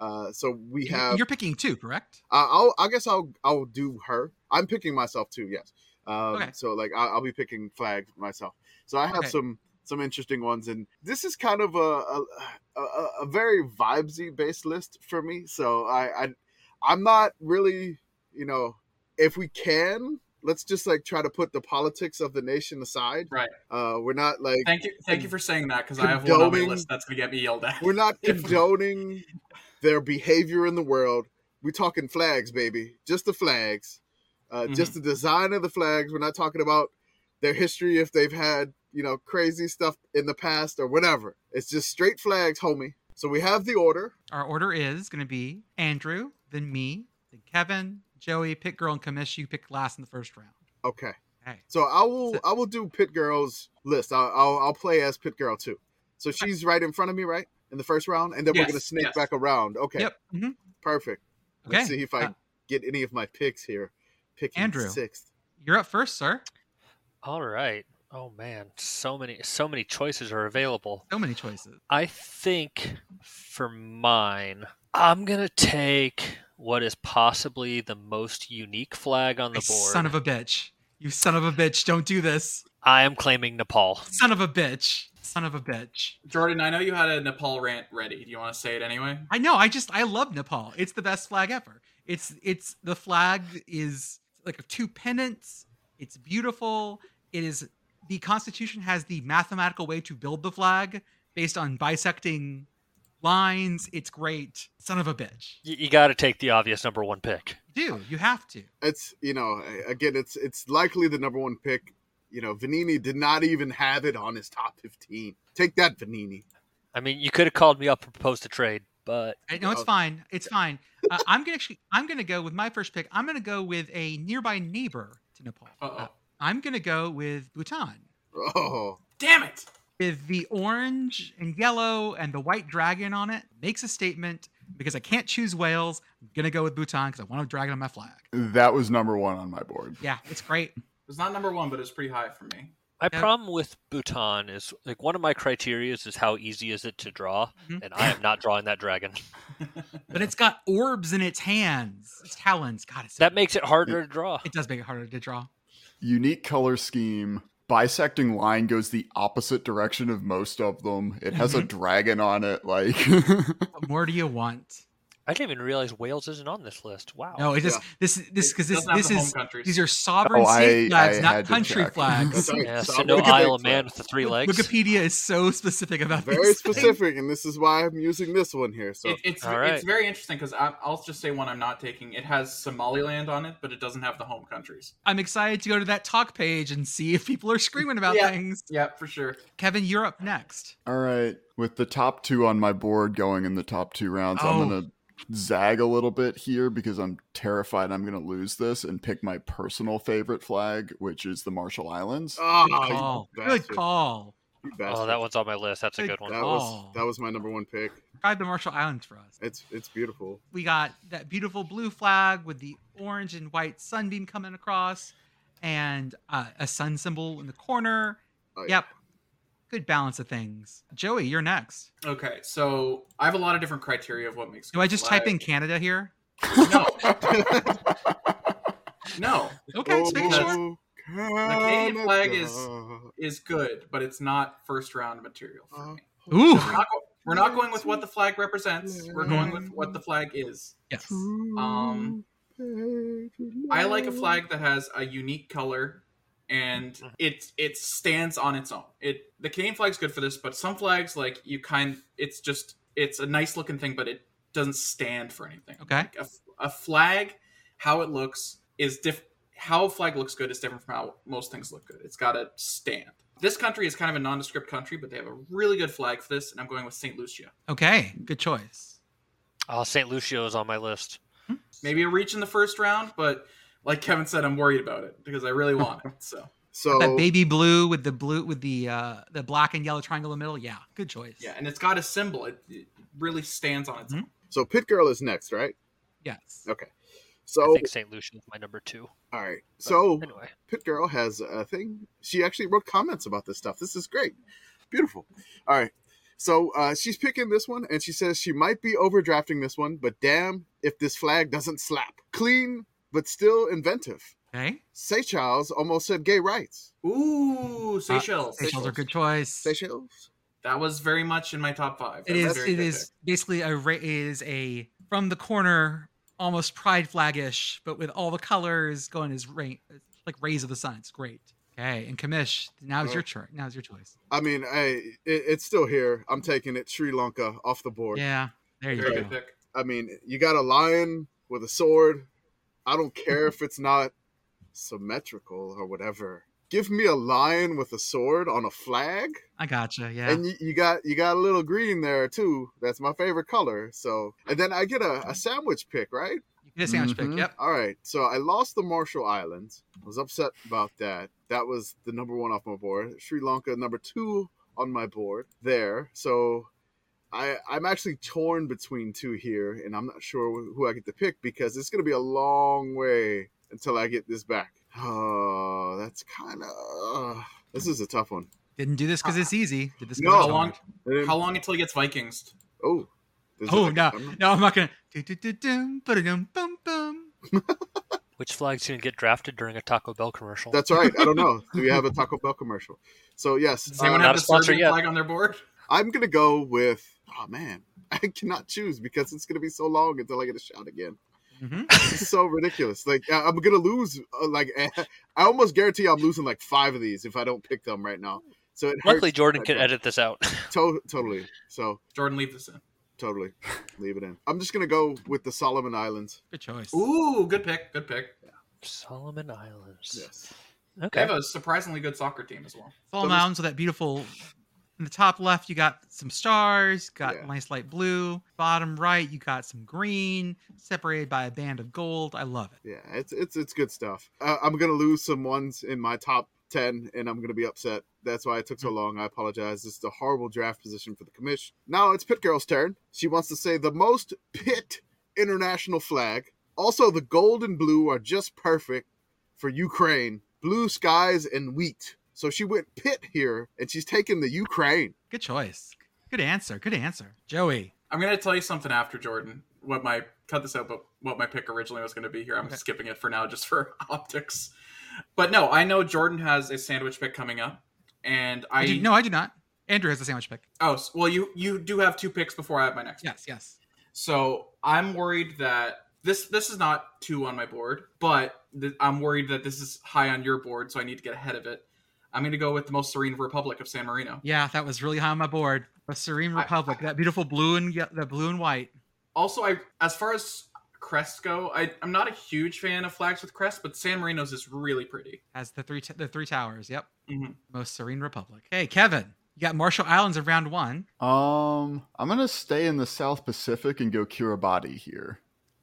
Uh, so we have. You're picking two, correct? Uh, I'll, I guess I'll I'll do her. I'm picking myself too. Yes. Um, Okay. So like I'll, I'll be picking flags myself. So I have Okay. some some interesting ones, and this is kind of a a, a, a very vibesy based list for me. So I, I I'm not really you know if we can let's just like try to put the politics of the nation aside. Right. Uh, we're not like thank you, thank you for saying that because I have one on my list that's gonna get me yelled at. we're not If- condoning their behavior in the world. We're talking flags, baby. Just the flags. Uh, Just Mm-hmm. the design of the flags. We're not talking about their history if they've had, you know, crazy stuff in the past or whatever. It's just straight flags, homie. So we have the order. Our order is going to be Andrew, then me, then Kevin, Joey, Pit Girl, and Commish. You pick last in the first round. Okay. Okay. So I will So- I will do Pit Girl's list. I'll, I'll I'll play as Pit Girl too. So she's right in front of me, right? In the first round, and then we're gonna snake yes. back around. Okay. Yep. hmm Perfect. Let's see if I Uh, get any of my picks here. Picking Andrew. sixth. You're up first, sir. All right. Oh man, so many so many choices are available. So many choices. I think for mine, I'm gonna take what is possibly the most unique flag on the You board. Son of a bitch. You son of a bitch. Don't do this. I am claiming Nepal. Son of a bitch. Son of a bitch. Jordan, I know you had a Nepal rant ready. Do you want to say it anyway? I know. I just I love Nepal. It's the best flag ever. It's it's the flag is like two pennants. It's beautiful. It is the Constitution has the mathematical way to build the flag based on bisecting lines. It's great. Son of a bitch. Y- you got to take the obvious number one pick. Do you have to? It's you know again it's it's likely the number one pick. You know Vannini did not even have it on his top fifteen. Take that Vannini. I mean, you could have called me up and proposed a trade, but I know it's Oh. fine. It's fine. Uh, I'm gonna actually. I'm gonna go with my first pick. I'm gonna go with a nearby neighbor to Nepal. Uh, I'm gonna go with Bhutan. Oh, Damn it! With the orange and yellow and the white dragon on it makes a statement because I can't choose Wales. I'm gonna go with Bhutan because I want a dragon on my flag. That was number one on my board. Yeah, it's great. It's not number one, but it's pretty high for me. my Yeah. problem with Bhutan is like one of my criterias is how easy is it to draw, Mhm. and I am not drawing that dragon. But it's got orbs in its hands, its talons. God, it's That makes it harder to draw. it does make it harder to draw. Unique color scheme. Bisecting line goes the opposite direction of most of them. It has a mm-hmm. dragon on it. Like, What more do you want? I didn't even realize Wales isn't on this list. Wow. No, it just Yeah. this this because this doesn't this is countries. these are sovereign Oh, state I- flags, I not country check. flags. That's right. Yeah, so no Isle of. Man with the three legs. Wikipedia is so specific about this. very these things. specific, and this is why I'm using this one here. So It, it's All right. it's very interesting because I'll just say one I'm not taking. It has Somaliland on it, but it doesn't have the home countries. I'm excited to go to that talk page and see if people are screaming about Yeah. things. Yeah, for sure. Kevin, you're up next. all right, with the top two on my board going in the top two rounds, Oh. I'm gonna zag a little bit here because I'm terrified I'm gonna lose this and pick my personal favorite flag, which is the Marshall Islands. Ah, Good call. Good call. Oh, that one's on my list. That's a Good good one. that Oh. was that was my number one pick. Describe the Marshall Islands for us. It's it's beautiful. We got that beautiful blue flag with the orange and white sunbeam coming across, and uh, a sun symbol in the corner. Oh, yeah. Yep. Good balance of things. Joey, you're next. Okay, so I have a lot of different criteria of what makes. Do I just flag. type in Canada here? No, no. Okay, just making sure. Oh, Canadian flag is- Is good, but it's not first round material for me. Ooh. We're not, we're not going with what the flag represents. We're going with what the flag is. Yes. Um, I like a flag that has a unique color and mm-hmm. it it stands on its own. It the Canadian flag's good for this, but some flags like you kind it's just it's a nice looking thing, but it doesn't stand for anything. Okay. Like a, a flag, how it looks is diff. How a flag looks good is different from how most things look good. It's got to stand. This country is kind of a nondescript country, but they have a really good flag for this, and I'm going with Saint Lucia. Okay. Good choice. Uh, oh, St. Lucia is on my list. Hmm. Maybe a reach in the first round, but like Kevin said, I'm worried about it because I really want it. So So That baby blue with the blue with the uh the black and yellow triangle in the middle. Yeah. Good choice. yeah, and it's got a symbol. It, it really stands on its Mhm. own. so Pit Girl is next, right? Yes. Okay. So I think St. Lucio is my number two. all right. But So anyway, Pit Girl has a thing. She actually wrote comments about this stuff. This is great. Beautiful. All right. So uh, she's picking this one, and she says she might be overdrafting this one, but damn if this flag doesn't slap. Clean, but still inventive. Okay. Seychelles almost said gay rights. Ooh, uh, Seychelles. Seychelles are good choice. Seychelles? That was very much in my top five. It That's a is. very It good is basically a ra- is a from the corner, almost pride flagish, but with all the colors going as rain, like rays of the sun. It's great. Okay, and Commish, now's Oh. your turn. Now's your choice. I mean, I, it, it's still here. I'm taking it Sri Lanka off the board. Yeah, there pick. you Very go. good pick. I mean, you got a lion with a sword. I don't care if it's not symmetrical or whatever. Give me a lion with a sword on a flag, I gotcha. Yeah. and you, you got you got a little green there too. That's my favorite color. So, and then I get a, a sandwich pick, right? you get a sandwich Mhm. pick. Yep. All right. So I lost the Marshall Islands. I was upset about that. That was the number one off my board. Sri Lanka number two on my board there. So I I'm actually torn between two here, and I'm not sure who I get to pick because it's gonna be a long way until I get this back. Oh, that's kind of. this is a tough one. Didn't do this because it's easy. Did this? No. How long? How long until he gets Vikings? Oh. Oh like- no, I'm not- no, I'm not gonna. Which flag's going to get drafted during a Taco Bell commercial? That's right. I don't know. Do we have a Taco Bell commercial? So yes, Does anyone uh, Not have a the sponsor Serbian yet. flag on their board? I'm gonna go with. Oh man, I cannot choose because it's gonna be so long until I get a shot again. Mhm. This is so ridiculous. Like I- I'm gonna lose. Uh, like I almost guarantee I'm losing like five of these if I don't pick them right now. So it Luckily, hurts Jordan quite can edit this out. To- totally. So Jordan, leave this in. totally leave it in. I'm just gonna go with the Solomon Islands. Good choice. Ooh, good pick. Good pick. Solomon Islands. Yes. Okay. They have a surprisingly good soccer team as well. Fall So this- mountains with that beautiful. In the top left, you got some stars, got Yeah. nice light blue. Bottom right, you got some green, separated by a band of gold. I love it. Yeah, it's it's it's good stuff. Uh, I'm gonna lose some ones in my top ten, and I'm gonna be upset. That's why it took so long. I apologize. This is a horrible draft position for the commish. Now it's Pit Girl's turn. She wants to say the most Pit international flag. Also, the gold and blue are just perfect for Ukraine. Blue skies and wheat. So she went Pit here, and she's taking the Ukraine. Good choice. Good answer. Good answer. Joey. I'm gonna tell you something after Jordan. What my cut this out, but what my pick originally was gonna be here. I'm Okay. skipping it for now, just for optics. But no, I know Jordan has a sandwich pick coming up, and I, I do, no, I do not. Andrew has the sandwich pick. Oh, s- well, you you do have two picks before I have my next. pick. Yes, yes. So I'm worried that this this is not two on my board, but th- I'm worried that this is high on your board, so I need to get ahead of it. I'm going to go with the most serene republic of San Marino. Yeah, that was really high on my board. The Serene I- Republic, that beautiful blue and ye- the blue and white. Also, I as far as crests go, I, I'm not a huge fan of flags with crests, but San Marino's is really pretty. Has the three t- the three towers. Yep. Mhm. Most Serene Republic. Hey, Kevin, you got Marshall Islands of round one. Um, I'm gonna stay in the South Pacific and go Kiribati here.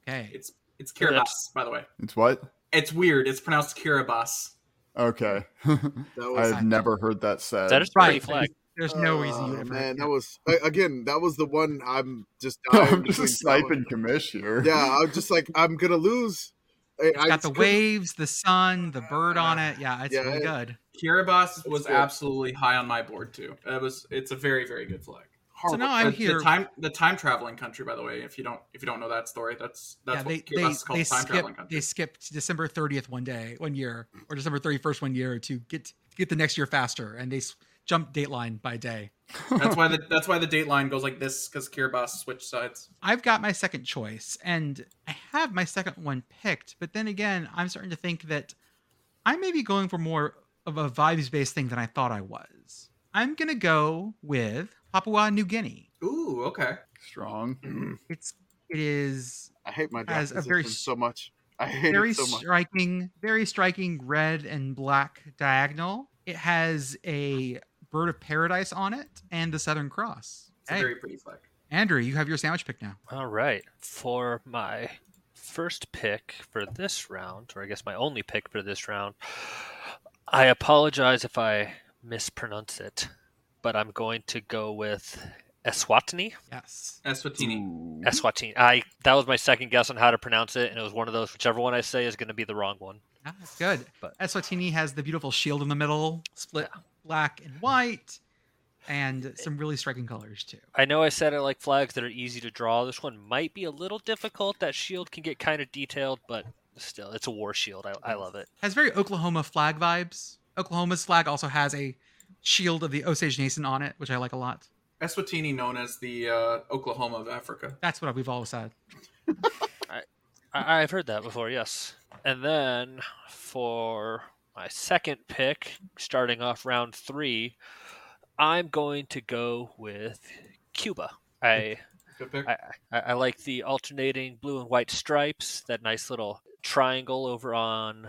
Okay. It's it's Yeah, Kiribati, that's- by the way. It's what? It's weird. It's pronounced Kiribati. Okay. That was I've never heard that said. That is a pretty Right. flag. There's no reason you Oh, would have man. That was again. That was the one. I'm just. I'm just a between that one. sniping commissioner. Yeah, I'm just like I'm gonna lose. It's I got the just couldn't- waves, the sun, the bird on it. Yeah, it's Yeah, really it- good. Kiribati was good. absolutely high on my board too. It was. It's a very very good flag. So now I'm the, here. The time the time traveling country, by the way. If you don't if you don't know that story, that's that's yeah, what they Kiribati they, called. they time traveling skipped country. they skipped December 30th one day, one year, or December 31st one year to get get the next year faster, and they s- jumped Dateline by day. that's why the that's why the Dateline goes like this because Kiribati switched sides. I've got my second choice, and I have my second one picked. But then again, I'm starting to think that I may be going for more of a vibes based thing than I thought I was. I'm gonna go with Papua New Guinea. Ooh, okay. Strong. It's it is I hate my Has a very so much. I hate very it so much. striking, very striking red and black diagonal. It has a bird of paradise on it and the Southern Cross. It's a very pretty flag. Andrew, you have your sandwich pick now. All right. For my first pick for this round, or I guess my only pick for this round, I apologize if I mispronounce it, but I'm going to go with Eswatini. Yes. Eswatini. Ooh. Eswatini. I that was my second guess on how to pronounce it, and it was one of those whichever one I say is going to be the wrong one. Ah, that's good. But- Eswatini has the beautiful shield in the middle, split black and white, and some really striking colors too. I know I said I like flags that are easy to draw. This one might be a little difficult. That shield can get kind of detailed, but still, it's a war shield. I, I love it. Has very Oklahoma flag vibes. Oklahoma's flag also has a shield of the Osage Nation on it, which I like a lot. Eswatini, known as the uh, Oklahoma of Africa. That's what we've always said. I, I've heard that before, yes. And then for my second pick, starting off round three, I'm going to go with Cuba. I Good pick. I, I, I like the alternating blue and white stripes, that nice little triangle over on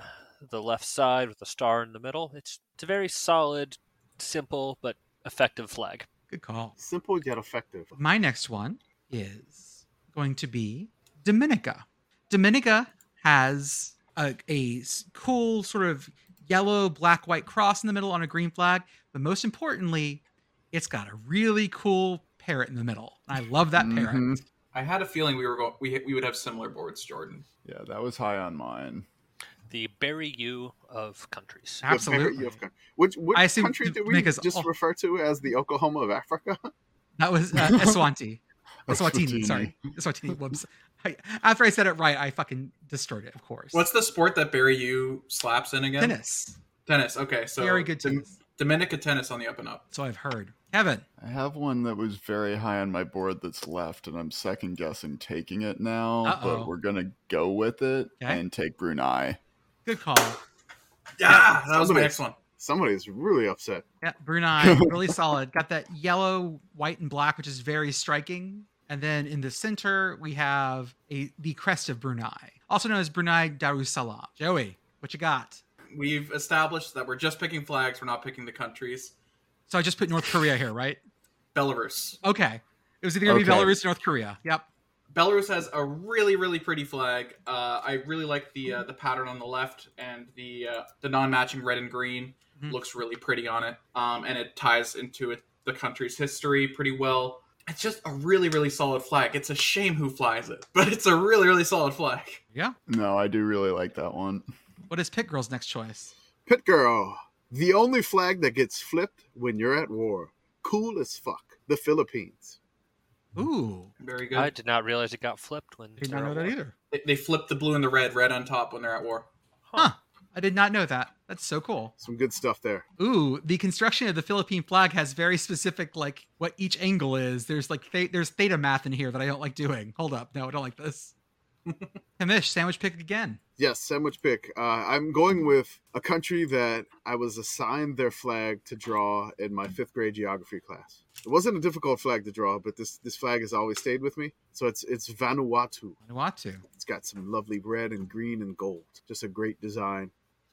the left side with a star in the middle. It's it's a very solid, simple but effective flag. Good call. Simple yet effective. My next one is going to be Dominica. Dominica has a cool sort of yellow, black, white cross in the middle on a green flag, but most importantly, it's got a really cool parrot in the middle. I love that parrot. Mhm. I had a feeling we were going. We we would have similar boards, Jordan. Yeah, that was high on mine. The Barry U of countries. Absolutely. of Con- Which, which I assume country to did we make us just all- refer to as the Oklahoma of Africa? That was uh, Eswanti. Eswatini, Eswatini. sorry. Eswatini. Whoops. I, after I said it right, I fucking destroyed it, of course. What's the sport that Barry U slaps in again? tennis? Tennis. Okay, so Very good Dom- tennis. Dominica tennis on the up and up. So I've heard. Kevin. I have one that was very high on my board that's left, and I'm second guessing taking it now, Uh-oh. but we're gonna go with it Okay. and take Brunei. Good call. Yeah, that was my Somebody- next one. Somebody's really upset. Yeah, Brunei, really solid. Got that yellow, white, and black, which is very striking. And then in the center, we have a the crest of Brunei, also known as Brunei Darussalam. Joey, what you got? We've established that we're just picking flags. We're not picking the countries. So I just put North Korea here, right? Belarus. Okay. It was either gonna be Belarus or North Korea. Yep. Belarus has a really, really pretty flag. Uh, I really like the uh, the pattern on the left and the uh, the non-matching red and green Mhm. looks really pretty on it. Um, and it ties into it the country's history pretty well. It's just a really, really solid flag. It's a shame who flies it, but it's a really, really solid flag. Yeah. No, I do really like that one. What is Pit Girl's next choice? Pit Girl, the only flag that gets flipped when you're at war. Cool as fuck. The Philippines. Ooh. Very good. I did not realize it got flipped when. Did they not know that war. either. They, they flip the blue and the red, red on top when they're at war. Huh. I did not know that. That's so cool. Some good stuff there. Ooh, the construction of the Philippine flag has very specific, like what each angle is. There's like th- there's theta math in here that I don't like doing. Hold up, no, I don't like this. Commish, sandwich pick again. Yes, sandwich pick. Uh, I'm going with a country that I was assigned their flag to draw in my fifth grade geography class. It wasn't a difficult flag to draw, but this this flag has always stayed with me. So it's it's Vanuatu. Vanuatu. It's got some lovely red and green and gold. Just a great design.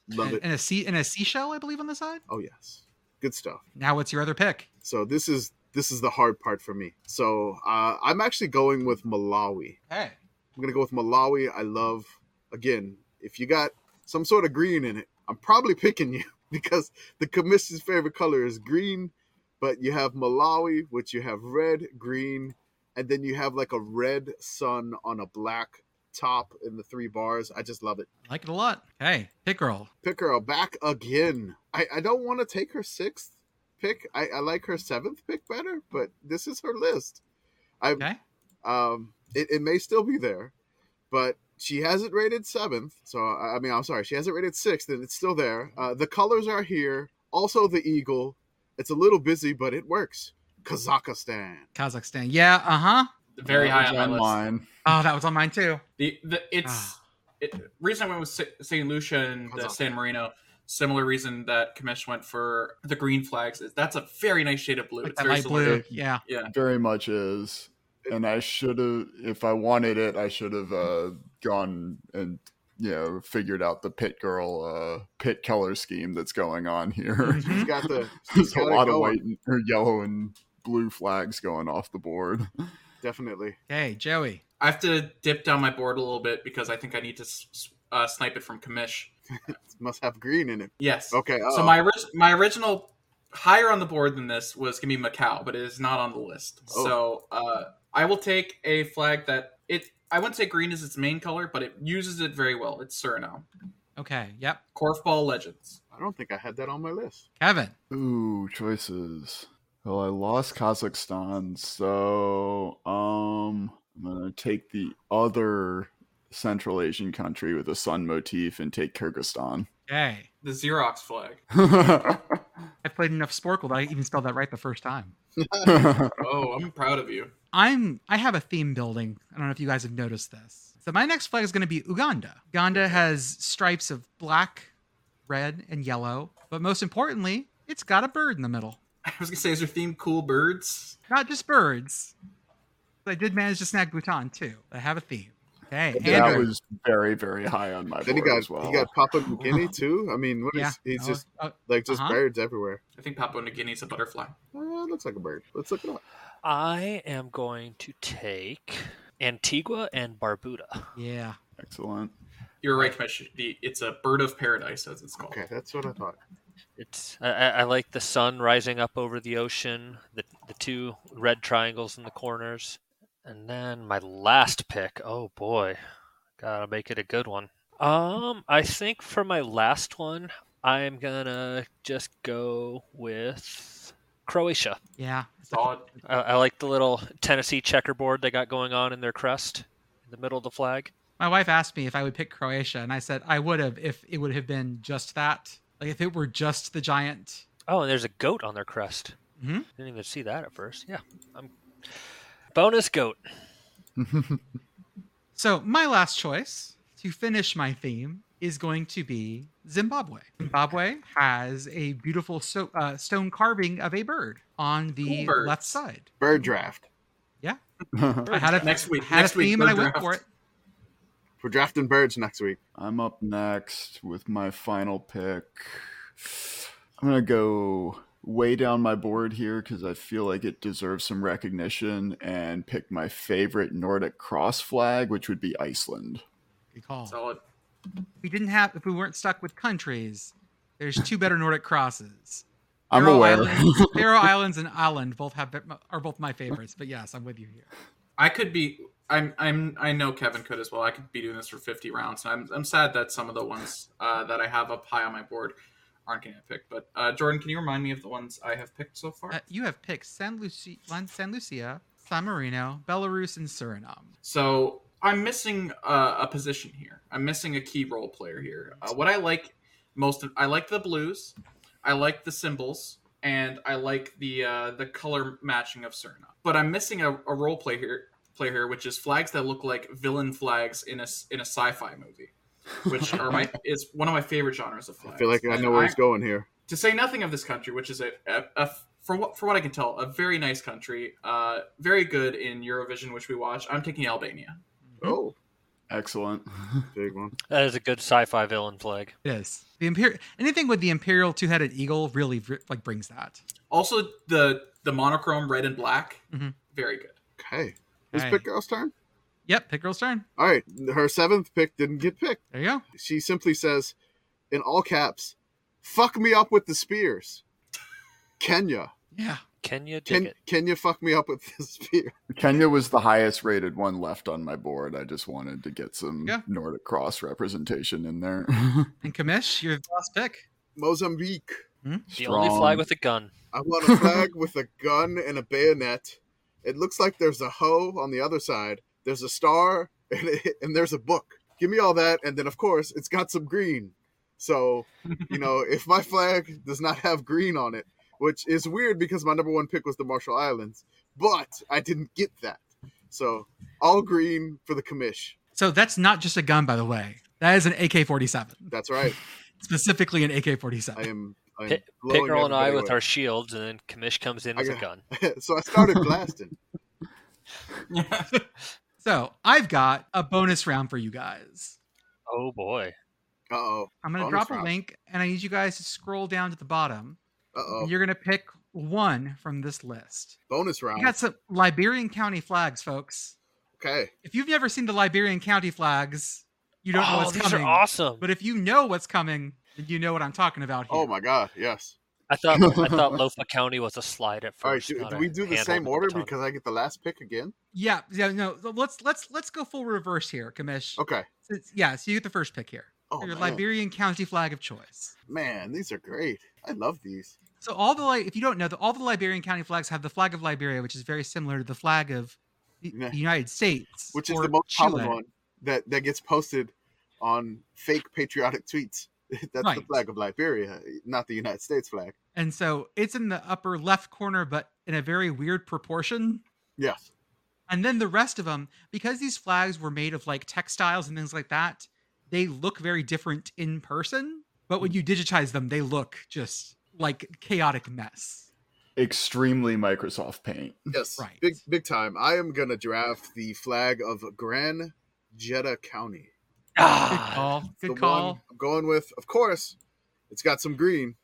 Love And, it. and a sea and a seashell, I believe, on the side. Oh yes, good stuff. Now, what's your other pick? So this is this is the hard part for me. So uh, I'm actually going with Malawi. Hey, I'm gonna go with Malawi. I love again. If you got some sort of green in it, I'm probably picking you because the commission's favorite color is green. But you have Malawi, which you have red, green, and then you have like a red sun on a black top in the three bars. I just love it. I like it a lot. Hey, Pit Girl. Pick her back again. I, I don't want to take her sixth pick. I, I like her seventh pick better, but this is her list. I Okay. um it, it may still be there, but she has it rated seventh. So I I mean I'm sorry, she has it rated sixth, and it's still there. Uh, the colors are here. Also the eagle. It's a little busy, but it works. Kazakhstan. Kazakhstan. Yeah. Uh huh. Very That high was on my list. mine. Oh, that was on mine too. The the it's Ah. it, reason I went with Saint Lucia and uh, San Marino. Similar reason that Commish went for the green flags is that's a very nice shade of blue. Like it's very light blue. Yeah. Yeah, Very much is. And I should have, if I wanted it, I should have uh, gone and you know figured out the pit girl uh, pit color scheme that's going on here. Mhm. She's got the There's she's a lot it of white and, or yellow and blue flags going off the board. Definitely. hey Joey. I have to dip down my board a little bit because I think I need to s- s- uh, snipe it from Commish. Must have green in it. Yes. Okay. So uh-oh. my orig- my original higher on the board than this was gonna be Macau, but it is not on the list. Oh. So uh, I will take a flag that it. I wouldn't say green is its main color, but it uses it very well. It's Suriname. Okay. Yep. Korfball Legends. I don't think I had that on my list. Kevin. Ooh, choices. Well, I lost Kazakhstan, so um, I'm gonna take the other Central Asian country with a sun motif and take Kyrgyzstan. Okay. The Xerox flag. I played enough Sporcle that I even spelled that right the first time. Oh, I'm proud of you. I'm I have a theme building. I don't know if you guys have noticed this. So my next flag is going to be Uganda. Uganda has stripes of black, red, and yellow, but most importantly, it's got a bird in the middle. I was gonna say, is your theme cool birds? Not just birds. I did manage to snag Bhutan too. I have a theme. Okay, that Andrew. was very, very high on my Then he got as well. he got Papua New Guinea too. I mean, what is yeah, he's Oh, just oh, like just uh-huh. birds everywhere. I think Papua New Guinea is a butterfly. Uh, looks like a bird. Let's look it up. I am going to take Antigua and Barbuda. yeah. Excellent. You're right, Commish. The it's a bird of paradise, as it's called. Okay, that's what I thought. It's I, I I like the sun rising up over the ocean, the the two red triangles in the corners. And then my last pick, oh boy, gotta make it a good one. Um, I think for my last one, I'm gonna just go with Croatia. Yeah. Solid. I, I like the little Tennessee checkerboard they got going on in their crest in the middle of the flag. My wife asked me if I would pick Croatia, and I said I would have if it would have been just that. Like if it were just the giant. Oh, and there's a goat on their crest. Mm-hmm. Didn't even see that at first. Yeah, I'm bonus goat. So my last choice to finish my theme is going to be Zimbabwe. Zimbabwe has a beautiful so, uh, stone carving of a bird on the Cool birds. left side. Bird draft. Yeah. I had a Next week- I had next a week, theme and I went draft. for it. We're drafting birds next week. I'm up next with my final pick. I'm going to go way down my board here because I feel like it deserves some recognition and pick my favorite Nordic cross flag, which would be Iceland. Good call. Solid. We didn't have if we weren't stuck with countries, there's two better Nordic crosses. I'm Faroe aware. Islands, Faroe Islands and Island both have are both my favorites, but yes, I'm with you here. I could be. I'm. I'm. I know Kevin could as well. I could be doing this for 50 rounds. and I'm. I'm sad that some of the ones uh, that I have up high on my board aren't getting picked. But uh, Jordan, can you remind me of the ones I have picked so far? Uh, you have picked San Lucia, San Lucia, San Marino, Belarus, and Suriname. So I'm missing uh, a position here. I'm missing a key role player here. Uh, what I like most, of, I like the blues, I like the symbols, and I like the uh, the color matching of Suriname. But I'm missing a, a role player here, player here, which is flags that look like villain flags in a in a sci-fi movie, which are my is one of my favorite genres of flags. I feel like I And know where he's going here. to say nothing of this country, which is a, a, a for what for what I can tell, a very nice country, uh, very good in Eurovision, which we watch. I'm taking Albania. Oh, Excellent. big one. That is a good sci-fi villain flag. Yes, the imperial. Anything with the imperial two-headed eagle really like brings that. Also, the the monochrome red and black, Mhm. very good. Okay. Is Hey. Pit Girl's turn? Yep, Pit Girl's turn. All right. Her seventh pick didn't get picked. There you go. She simply says, in all caps, "Fuck me up with the spears." Kenya. Yeah. Kenya. you dig Can it? Kenya fuck me up with the spear? Kenya was the highest rated one left on my board. I just wanted to get some Yeah. Nordic cross representation in there. And Commish, your last pick. Mozambique. Hmm? The only flag with a gun. I want a flag with a gun and a bayonet. It looks like there's a hoe on the other side. There's a star and, it, and there's a book. Give me all that, and then of course it's got some green. So, you know, if my flag does not have green on it, which is weird because my number one pick was the Marshall Islands, but I didn't get that. So all green for the commish. So that's not just a gun, by the way. That is an AK-47, That's right. specifically an AK-47. am. I am Pit, blowing Girl and I everybody with away. our shields, and then Commish comes in I with a gun. so I started blasting. So I've got a bonus round for you guys. Oh boy. Uh oh. I'm going to Bonus drop a link, and I need you guys to scroll down to the bottom. Uh oh. You're going to pick one from this list. Bonus We round. got some Liberian County flags, folks. Okay. If you've never seen the Liberian County flags, you don't know oh, what's these coming. are awesome. But if you know what's coming, then you know what I'm talking about here. Oh my god. Yes. I thought I thought Lofa County was a slide at first. All right. Do, do we do the same order baton. because I get the last pick again? Yeah, yeah, no. Let's let's let's go full reverse here, Commish. Okay. Since- yeah, so you get the first pick here. Oh Your man. Liberian County flag of choice. man, these are great. I love these. So all the like, if you don't know, the, all the Liberian County flags have the flag of Liberia, which is very similar to the flag of the, Yeah. United States, Which is the most Chile. common one that that gets posted on fake patriotic tweets. That's the flag of Liberia, not the United States flag. And so it's in the upper left corner, but in a very weird proportion. Yes. And then the rest of them, because these flags were made of like textiles and things like that, they look very different in person. But when you digitize them, they look just like chaotic mess. Extremely Microsoft Paint. Yes. Right. Big big time. I am gonna draft the flag of Grand Gedeh County. Good Ah, call. The Good call. one I'm going with, of course, it's got some green.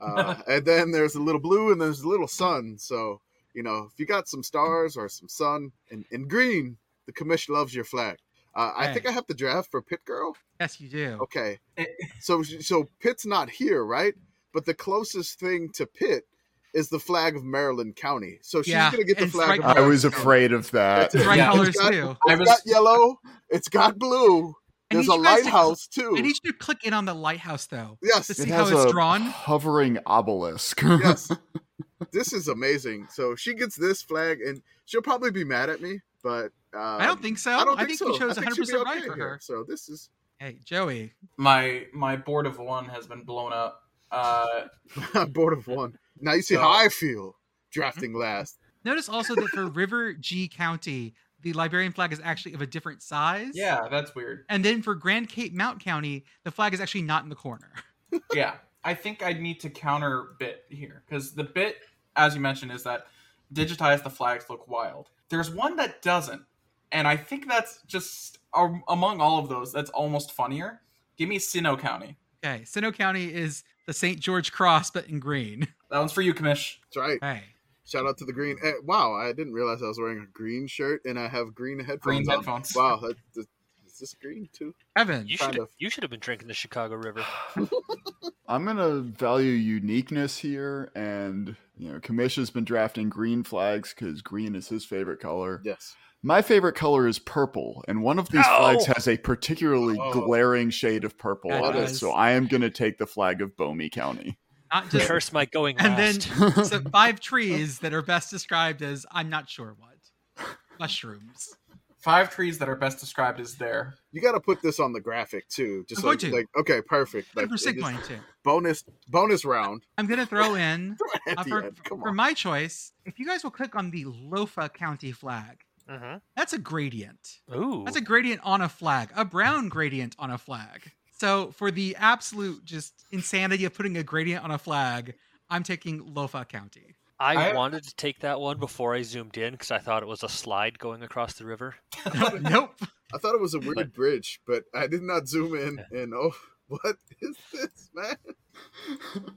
Uh, and then there's a little blue and there's a little sun. So, you know, if you got some stars or some sun and, and green, the commission loves your flag. Uh, I think I have the draft for Pit Girl. Yes, you do. Okay. Eh. So so Pitt's not here, right? But the closest thing to Pitt is the flag of Maryland County. So she's Yeah, gonna get the flag. strike of I was afraid of that. That's it. Right Yeah. colors It's got- too. I It's was- got yellow. It's got blue. I There's need a you guys to- lighthouse too. I need you to click in on the lighthouse though Yes, to It see how has it's a drawn. hovering obelisk. yes. this is amazing. So she gets this flag, and she'll probably be mad at me, but um, I don't think so. I don't think, we so. chose I think 100 she'll be percent right okay for here. her. So this is Hey, Joey. My my board of one has been blown up. Uh, I'm of one. Now you see So- how I feel drafting last. Notice also that for River Gee County, the Liberian flag is actually of a different size. yeah, that's weird. And then for Grand Cape Mount County, the flag is actually not in the corner. yeah, I think I need to counter bit here because the bit, as you mentioned, is that digitize the flags look wild. There's one that doesn't, and I think that's just um, among all of those. That's almost funnier. Give me Sinoe County. Okay, Sinoe County is the St. George Cross, but in green. That one's for you, Commish. That's right. Hey, Shout out to the green. eh, wow, I didn't realize I was wearing a green shirt and I have green headphones. Green on. headphones. Wow, that, that, is this green too? Evan. You should of. you should have been drinking the Chicago River. I'm gonna value uniqueness here, and you know, Commish has been drafting green flags because green is his favorite color. Yes. My favorite color is purple, and one of these No! flags has a particularly Oh. glaring shade of purple on it. So I am gonna take the flag of Bomi County. Not just Curse my going and last. then so five trees that are best described as I'm not sure what. Mushrooms. Five trees that are best described as there. You got to put this on the graphic too. Just I'm like, going to. like okay, perfect. Like for it sig point too. bonus bonus round. I'm gonna throw in At uh, for, for my choice. If you guys will click on the Lofa County flag, Mhm. that's a gradient. Ooh, That's a gradient on a flag, a brown gradient on a flag. So for the absolute just insanity of putting a gradient on a flag, I'm taking Lofa County. I, I- wanted to take that one before I zoomed in because I thought it was a slide going across the river. nope. I thought it was a weird But- bridge, but I did not zoom in. And oh, what is this, man?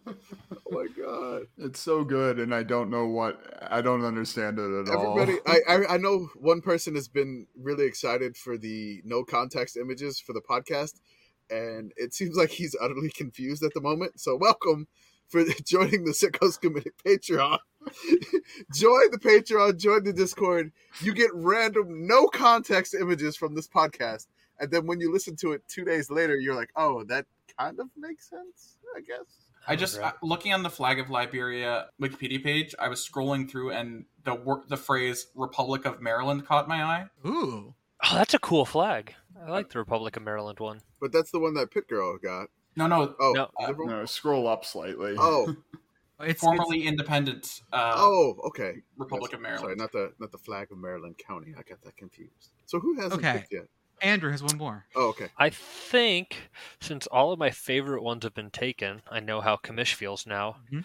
oh my god! It's so good, and I don't know what I don't understand it at Everybody, all. I, I I know one person has been really excited for the no context images for the podcast, and it seems like he's utterly confused at the moment. So welcome for joining the Sickos Committee Patreon. join the Patreon, join the Discord. You get random no context images from this podcast, and then when you listen to it two days later, you're like, oh, that kind of makes sense, I guess. I just Right. uh, looking on the flag of Liberia Wikipedia page. I was scrolling through, and the wor- the phrase "Republic of Maryland" caught my eye. Ooh. Oh, that's a cool flag. I like the Republic of Maryland one. But that's the one that Pit Girl got. No, no, Oh, No. different one? no, scroll up slightly. oh, It's formerly independent uh, oh, okay. Republic Yes, of Maryland. Sorry, not the not the flag of Maryland County. I got that confused. So who hasn't Okay. picked yet? it's- Andrew has one more. Oh, okay. I think since all of my favorite ones have been taken, I know how Commish feels now. Mhm.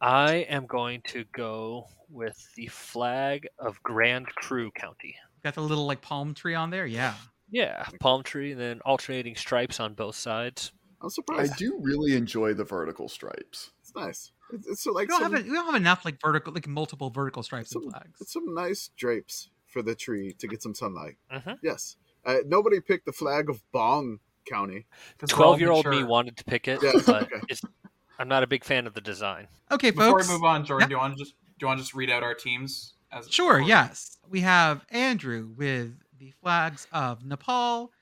I am going to go with the flag of Grand Kru County. Got the little like palm tree on there. Yeah. Yeah, palm tree, and then alternating stripes on both sides. I'm surprised. I do really enjoy the vertical stripes. It's nice. It's, it's so like We don't some, have a, we don't have enough like vertical like multiple vertical stripes and some, flags. it's some nice drapes for the tree to get some sunlight. Mhm. Yes. Uh, nobody picked the flag of Bong County. Twelve-year-old me wanted to pick it, Yeah, but okay. it's, I'm not a big fan of the design. Okay, folks. Before we move on, Jordan, Yep. do you want to just do you want to just read out our teams? As Sure, yes. We have Andrew with the flags of Nepal,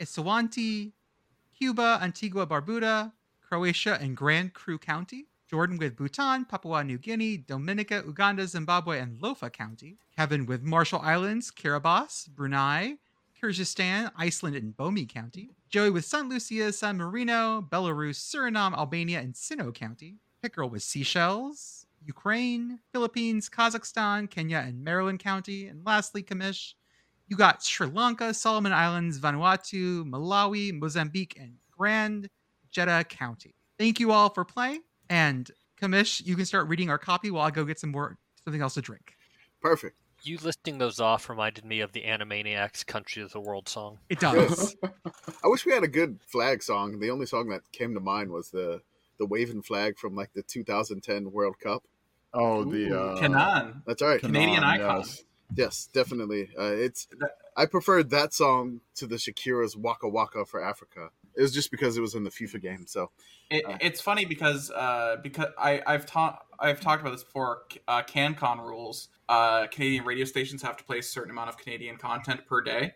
Eswatini, Cuba, Antigua Barbuda, Croatia, and Grand Kru County. Jordan with Bhutan, Papua New Guinea, Dominica, Uganda, Zimbabwe, and Lofa County. Kevin with Marshall Islands, Kiribati, Brunei, Kyrgyzstan, Iceland, and Bomi County. Joey with St. Lucia, San Marino, Belarus, Suriname, Albania, and Sinoe County. Pit Girl with Seychelles, Ukraine, Philippines, Kazakhstan, Kenya, and Maryland County. And lastly, Commish, you got Sri Lanka, Solomon Islands, Vanuatu, Malawi, Mozambique, and Grand Gedeh County. Thank you all for playing. And Commish, you can start reading our copy while I go get some more something else to drink. Perfect. You listing those off reminded me of the Animaniacs Country of the World song. It does. I wish we had a good flag song. The only song that came to mind was the the waving flag from like the 2010 World Cup. Oh, the Ooh, uh, K'naan. That's all right. K'naan, Canadian icon. yes. Yes, definitely. Uh, it's. I preferred that song to the Shakira's Waka Waka for Africa. It was just because it was in the FIFA game. So It, Uh. it's funny because uh, because I I've taught I've talked about this before. Uh, CanCon rules. Uh, Canadian radio stations have to play a certain amount of Canadian content per day.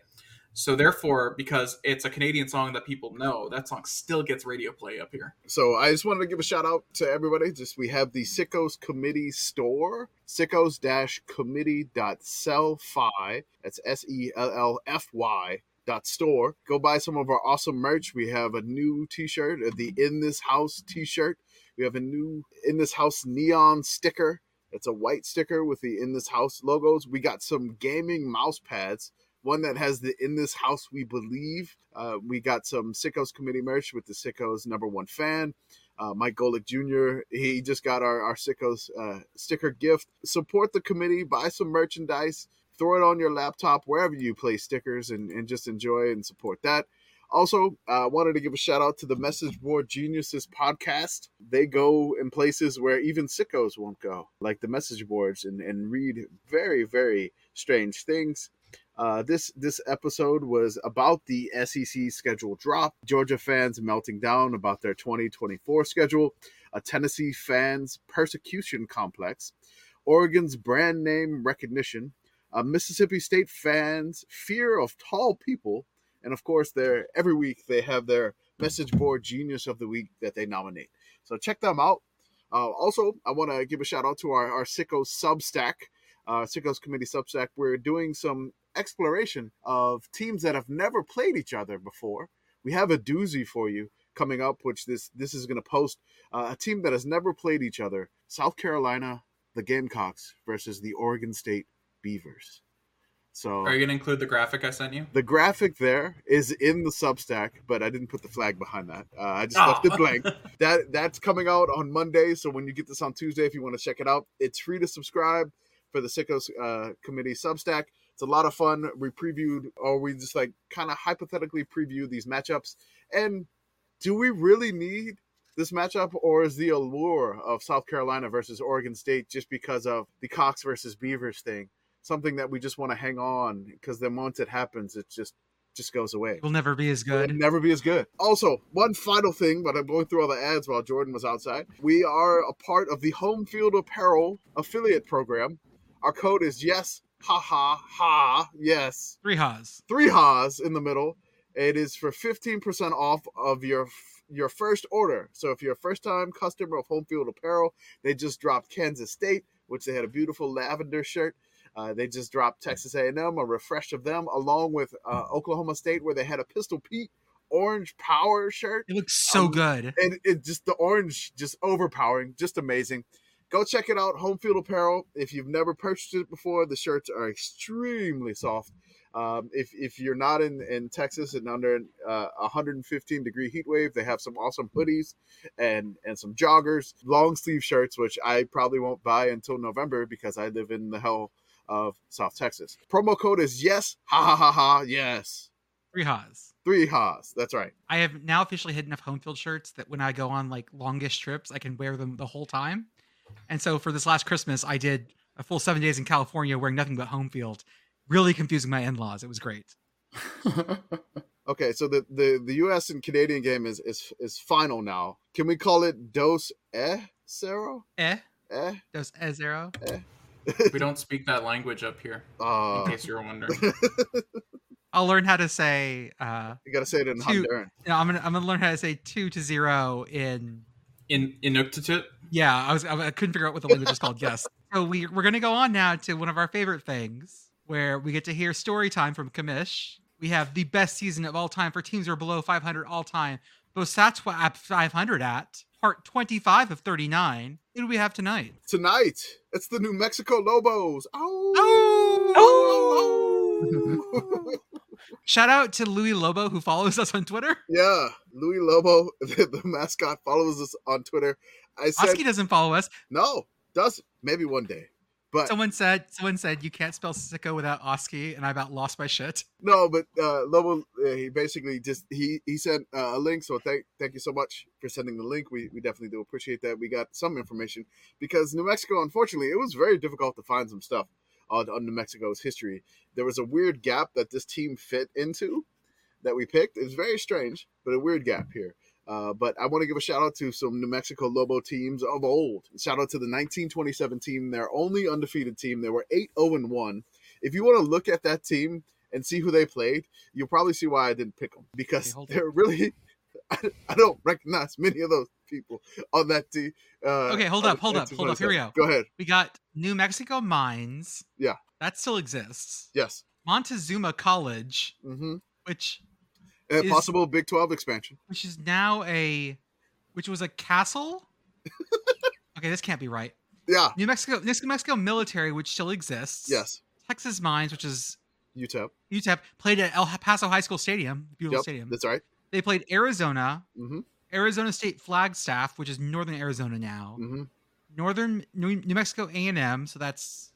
So therefore, because it's a Canadian song that people know, that song still gets radio play up here. So I just wanted to give a shout out to everybody. Just we have the Sickos Committee store, sickos committee.sellfy. That's S E L L F Y dot store. Go buy some of our awesome merch. We have a new T-shirt, uh, the In This House T-shirt. We have a new In This House neon sticker. It's a white sticker with the In This House logos. We got some gaming mouse pads. One that has the In This House We Believe. Uh, we got some Sickos Committee merch with the Sickos number one fan uh, Mike Golic Jr. He just got our, our Sickos uh, sticker gift. Support the committee, buy some merchandise, throw it on your laptop, wherever you play stickers, and, and just enjoy and support that. Also, I uh, wanted to give a shout out to the Message Board Geniuses podcast. They go in places where even sickos won't go, like the message boards, and, and read very, very strange things. Uh, this this episode was about the SEC schedule drop, Georgia fans melting down about their 2024 schedule, a Tennessee fans persecution complex, Oregon's brand name recognition, uh, Mississippi State fans fear of tall people, and of course, they every week they have their message board genius of the week that they nominate. So check them out. Uh, also, I want to give a shout out to our, our Sicko Substack, uh, Sickos Committee Substack. We're doing some exploration of teams that have never played each other before. We have a doozy for you coming up, which this this is going to post uh, a team that has never played each other: South Carolina, the Gamecocks versus the Oregon State Beavers. So Are you going to include the graphic I sent you? the graphic there is in the Substack, but I didn't put the flag behind that. Uh, I just Oh. left it blank. That that's coming out on Monday. So when you get this on Tuesday, if you want to check it out, it's free to subscribe for the Sickos uh, Committee Substack. It's a lot of fun. We previewed, or we just like kind of hypothetically preview these matchups. And do we really need this matchup, or is the allure of South Carolina versus Oregon State just because of the Cocks versus Beavers thing something that we just want to hang on? Because then once it happens, it just just goes away. Will never be as It'll good. never be as good. Also, one final thing, but I'm going through all the ads while Jordan was outside. We are a part of the Home Field Apparel affiliate program. Our code is yes, ha ha ha, yes. Three ha's. Three ha's in the middle. It is for 15% off of your your first order. So if you're a first time customer of Home Field Apparel, they just dropped Kansas State, which they had a beautiful lavender shirt. Uh, they just dropped Texas A&M, a refresh of them, along with uh, Oklahoma State, where they had a Pistol Pete orange power shirt, It looks so Um, good. and it just the orange just overpowering, just amazing. Go check it out, Home Field Apparel. If you've never purchased it before, the shirts are extremely soft. Um, if if you're not in in Texas and under uh, 115 degree heat wave, they have some awesome hoodies and and some joggers, long sleeve shirts, which I probably won't buy until November because I live in the hell of South Texas. Promo code is yes, ha ha ha ha, yes. Three ha's. Three ha's. That's right. I have now officially had enough home field shirts that when I go on like longest trips, I can wear them the whole time. And so for this last Christmas, I did a full seven days in California wearing nothing but home field, really confusing my in laws. It was great. Okay, so the, the, the U.S. and Canadian game is, is is final now. Can we call it Dos Eh Zero? Eh? Eh? Dos eh zero. we don't speak that language up here, Uh, in case you're wondering. I'll learn how to say uh you gotta say it in Two. Honduran. you know, I'm gonna I'm gonna learn how to say two to zero in In Inuktitut, yeah, I was I couldn't figure out what the language is called. Yes. So we we're gonna go on now to one of our favorite things where we get to hear story time from Commish. We have the best season of all time for teams who are below 500 all time. Bosatwa at 500 at part 25 of 39. Who do we have tonight? Tonight, it's the New Mexico Lobos. Oh! oh! Shout out to Louis Lobo who follows us on Twitter. yeah, Louis Lobo, the, the mascot, follows us on Twitter. I said Oski doesn't follow us. no, does maybe one day, but Someone said someone said you can't spell sicko without Oski, and I about lost my shit. No, but uh, Lobo, uh, he basically just he he sent uh, a link. So thank thank you so much for sending the link. We we definitely do appreciate that. We got some information because New Mexico, unfortunately, it was very difficult to find some stuff on, on New Mexico's history. There was a weird gap that this team fit into. that we picked. It's very strange, but a weird gap here. Uh, but I want to give a shout out to some New Mexico Lobo teams of old. Shout out to the 1927 team, their only undefeated team. They were 8 0 1. If you want to look at that team and see who they played, you'll probably see why I didn't pick them because Okay, they're really, I, don't recognize many of those people on that team. Uh, Okay, hold up, hold up, hold up. Here we go. Go ahead. We got New Mexico Mines. Yeah. That still exists. Yes. Montezuma College, Mm-hmm. which Uh, Is- possible Big 12 expansion. which is now a which was a castle. okay, this can't be right. Yeah. New Mexico New Mexico military, which still exists. Yes. Texas Mines, which is UTEP. UTEP, played at El Paso High School Stadium, beautiful Yep. stadium. That's right. They played Arizona, Mm-hmm. Arizona State Flagstaff, which is northern Arizona now. Mm-hmm. Northern New, New Mexico A and M, so that's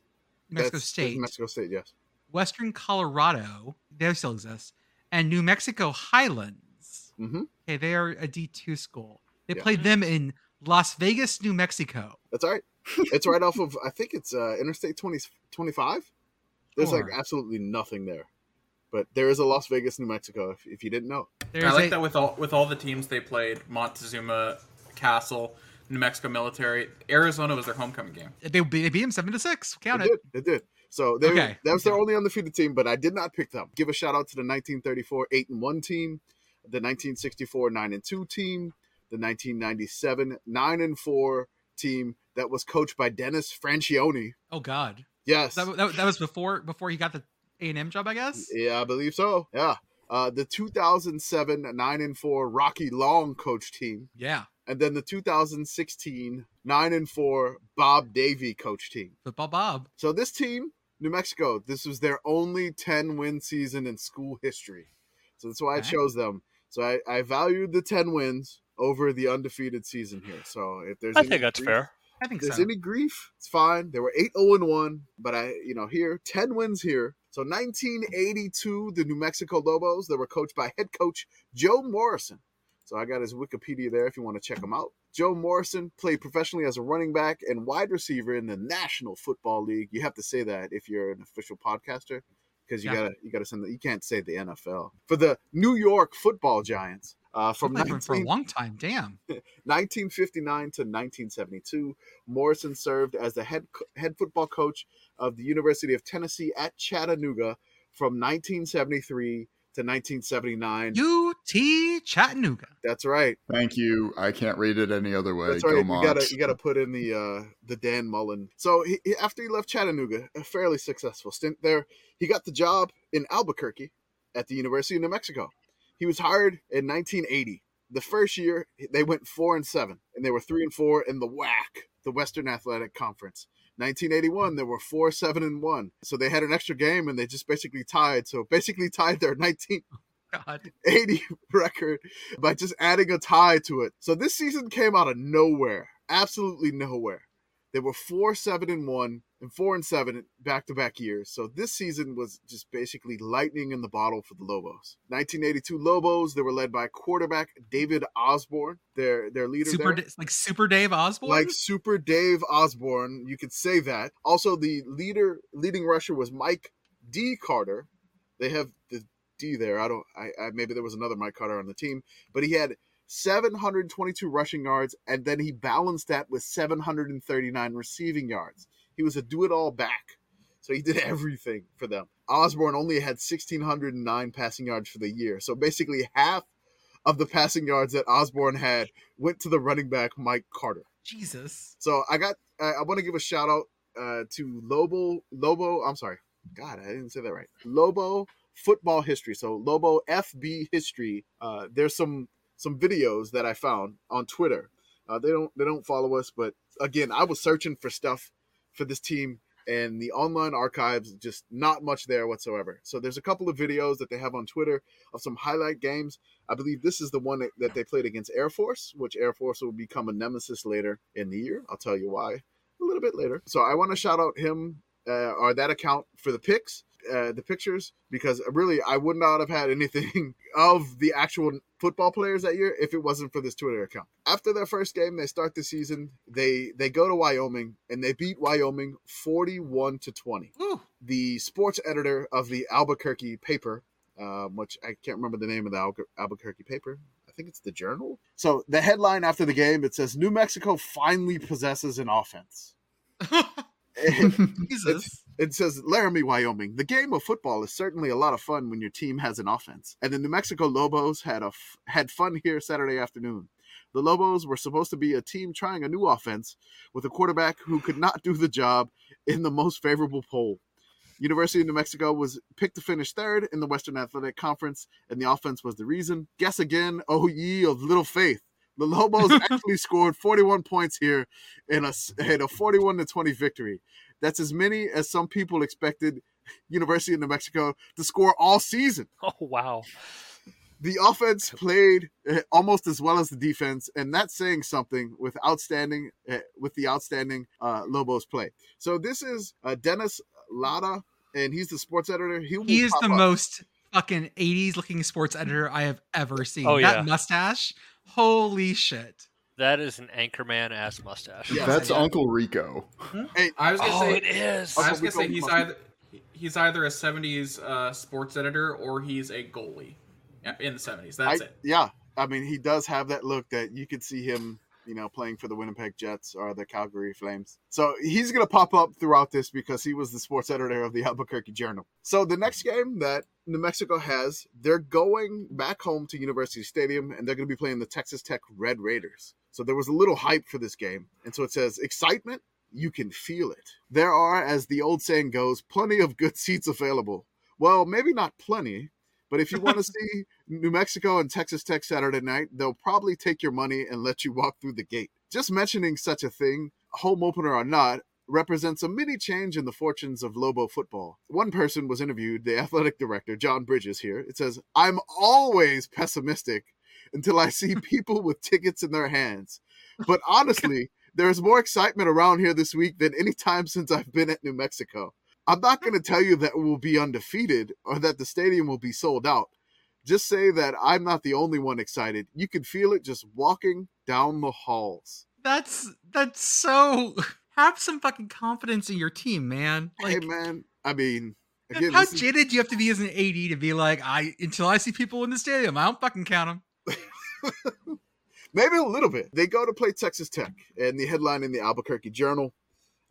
New Mexico That's, State. New Mexico State. Yes. Western Colorado, they still exist, and New Mexico Highlands. Mm-hmm. Okay, they are a D two school. They Yeah. played them in Las Vegas, New Mexico. That's right. It's right off of I think it's uh, Interstate 20, 25. There's like absolutely nothing there, but there is a Las Vegas, New Mexico. If, if you didn't know, There's I like a, that with all with all the teams they played: Montezuma, Castle, New Mexico Military. Arizona was their homecoming game. they, beat- they beat them seven to six. Count they it. did. They did. So they Okay. that was their only undefeated team, but I did not pick them. Give a shout out to the 1934 eight and one team, the 1964 nine and two team, the 1997 nine and four team that was coached by Dennis Franchione. Oh God, Yes, that, that, that was before before he got the A and M job, I guess. Yeah, I believe so. Yeah. Uh, the 2007 9 and 4 Rocky Long coach team, Yeah, and then the 2016 9 and 4 Bob Davie coach team. football Bob. So this team, New Mexico, this was their only 10 win season in school history. So that's why I chose them. So I, I valued the 10 wins over the undefeated season here. So if there's I any think that's grief- fair. I think if there's so. any grief, it's fine. They were 8 0 1, but I, you know, here, 10 wins here. So 1982, the New Mexico Lobos, they were coached by head coach Joe Morrison. So I got his Wikipedia there if you want to check him out. Joe Morrison played professionally as a running back and wide receiver in the National Football League. You have to say that if you're an official podcaster because you Yeah. gotta you gotta send the, you can't say the NFL for the New York Football Giants uh, from He played for, for a long time. Damn. 1959 to 1972, Morrison served as the head head football coach of the University of Tennessee at Chattanooga from 1973 to 1979. UT Chattanooga. That's right. Thank you. I can't read it any other way. That's Go. You Mocs. gotta you gotta put in the uh, the Dan Mullen. So he, he- after he left Chattanooga, a fairly successful stint there, he got the job in Albuquerque at the University of New Mexico. He was hired in 1980. The first year they went four and seven, and they were three and four in the WAC, the Western Athletic Conference. 1981 they were four seven and one, so they had an extra game and they just basically tied. So basically tied their 19 God. 80 record by just adding a tie to it. So this season came out of nowhere, absolutely nowhere. They were four seven and one and four and seven back to back years. So this season was just basically lightning in the bottle for the Lobos. 1982 Lobos. They were led by quarterback David Osborne. Their their leader Super there. Like Super Dave Osborne. Like Super Dave Osborne, you could say that. Also, the leader, leading rusher was Mike D. Carter. They have the D there. I don't. I, I maybe there was another Mike Carter on the team, but he had 722 rushing yards, and then he balanced that with 739 receiving yards. He was a do-it-all back, so he did everything for them. Osborne only had 1609 passing yards for the year, so basically half of the passing yards that Osborne had went to the running back Mike Carter. Jesus. So I got I, I want to give a shout out uh, to Lobo Lobo. I'm sorry, God, I didn't say that right. Lobo football history. So Lobo FB history. Uh, there's some some videos that I found on Twitter. Uh, they don't they don't follow us, but again, I was searching for stuff for this team and the online archives just not much there whatsoever. So there's a couple of videos that they have on Twitter of some highlight games. I believe this is the one that, that they played against Air Force, which Air Force will become a nemesis later in the year. I'll tell you why a little bit later. So I want to shout out him uh, or that account for the pics, uh, the pictures, because really I would not have had anything of the actual football players that year if it wasn't for this Twitter account. After their first game, they start the season. They they go to Wyoming and they beat Wyoming forty-one to twenty Ooh. the sports editor of the Albuquerque paper uh, which I can't remember the name of the Albu- Albuquerque paper. I think it's the Journal. So the headline after the game it says New Mexico finally possesses an offense. Jesus. It says Laramie, Wyoming. The game of football is certainly a lot of fun when your team has an offense. And the New Mexico Lobos had a f- had fun here Saturday afternoon. The Lobos were supposed to be a team trying a new offense with a quarterback who could not do the job in the most favorable poll. University of New Mexico was picked to finish third in the Western Athletic Conference, and the offense was the reason. Guess again, oh ye of little faith. The Lobos actually scored 41 points here in a, in a 41 to 20 victory. That's as many as some people expected University of New Mexico to score all season. Oh wow. The offense played uh, almost as well as the defense, and that's saying something with outstanding uh, with the outstanding uh, Lobos play. So this is uh, Dennis Latta, and he's the sports editor. He, He is the up. most fucking 80s looking sports editor I have ever seen. Oh, that yeah. mustache, holy shit. That is an anchorman ass mustache. Yeah. That's yeah. Uncle Rico. Hey, I was gonna Oh, say it is. I was gonna Uncle say he's must- either he's either a '70s uh, sports editor or he's a goalie in the '70s. That's I, it. yeah, I mean, he does have that look that you could see him, you know, playing for the Winnipeg Jets or the Calgary Flames. So he's going to pop up throughout this because he was the sports editor of the Albuquerque Journal. So the next game that New Mexico has, they're going back home to University Stadium and they're going to be playing the Texas Tech Red Raiders. So there was a little hype for this game. And so it says excitement, you can feel it. There are, as the old saying goes, plenty of good seats available. Well, maybe not plenty, but if you want to see New Mexico and Texas Tech Saturday night, they'll probably take your money and let you walk through the gate. Just mentioning such a thing, home opener or not, represents a mini change in the fortunes of Lobo football. One person was interviewed, the athletic director, John Bridges here. It says, I'm always pessimistic until I see people with tickets in their hands. But honestly, there's more excitement around here this week than any time since I've been at New Mexico. I'm not going to tell you that we'll be undefeated or that the stadium will be sold out. Just say that I'm not the only one excited. You can feel it just walking down the halls. That's that's so have some fucking confidence in your team, man. Like hey, man. I mean, again, how is- jaded do you have to be as an AD to be like, I until I see people in the stadium, I don't fucking count them. maybe a little bit. They go to play Texas Tech, and the headline in the Albuquerque Journal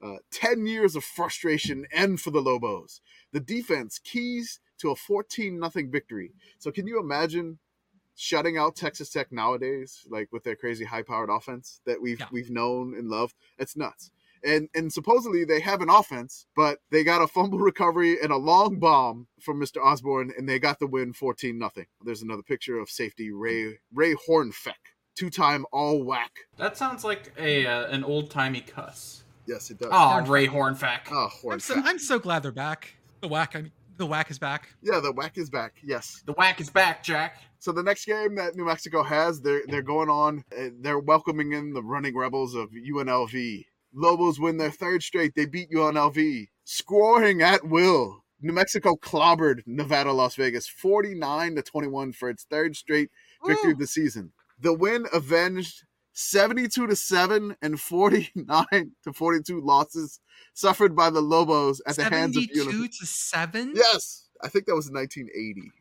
uh, 10 years of frustration end for the Lobos. The defense keys to a 14 nothing victory. So, can you imagine shutting out Texas Tech nowadays, like with their crazy high powered offense that we've, Yeah. we've known and loved? It's nuts. And, and supposedly they have an offense, but they got a fumble recovery and a long bomb from Mr. Osborne, and they got the win 14 nothing. There's another picture of safety Ray Ray Hornfeck, two time all WAC. That sounds like a uh, an old timey cuss. Yes, it does. Oh, Hornfeck. Ray Hornfeck. Oh, I'm so Hornfeck. I'm so glad they're back. The whack, I mean, the whack is back. Yeah, the whack is back. Yes. The whack is back, Jack. So the next game that New Mexico has, they're they're going on. uh, They're welcoming in the running rebels of UNLV. Lobos win their third straight. They beat UNLV, scoring at will. New Mexico clobbered Nevada, Las Vegas, forty-nine to twenty-one for its third straight victory of the season. The win avenged 72 to 7 and 49 to 42 losses suffered by the Lobos at the hands of UNLV. 72 to 7? Yes, I think that was 1980.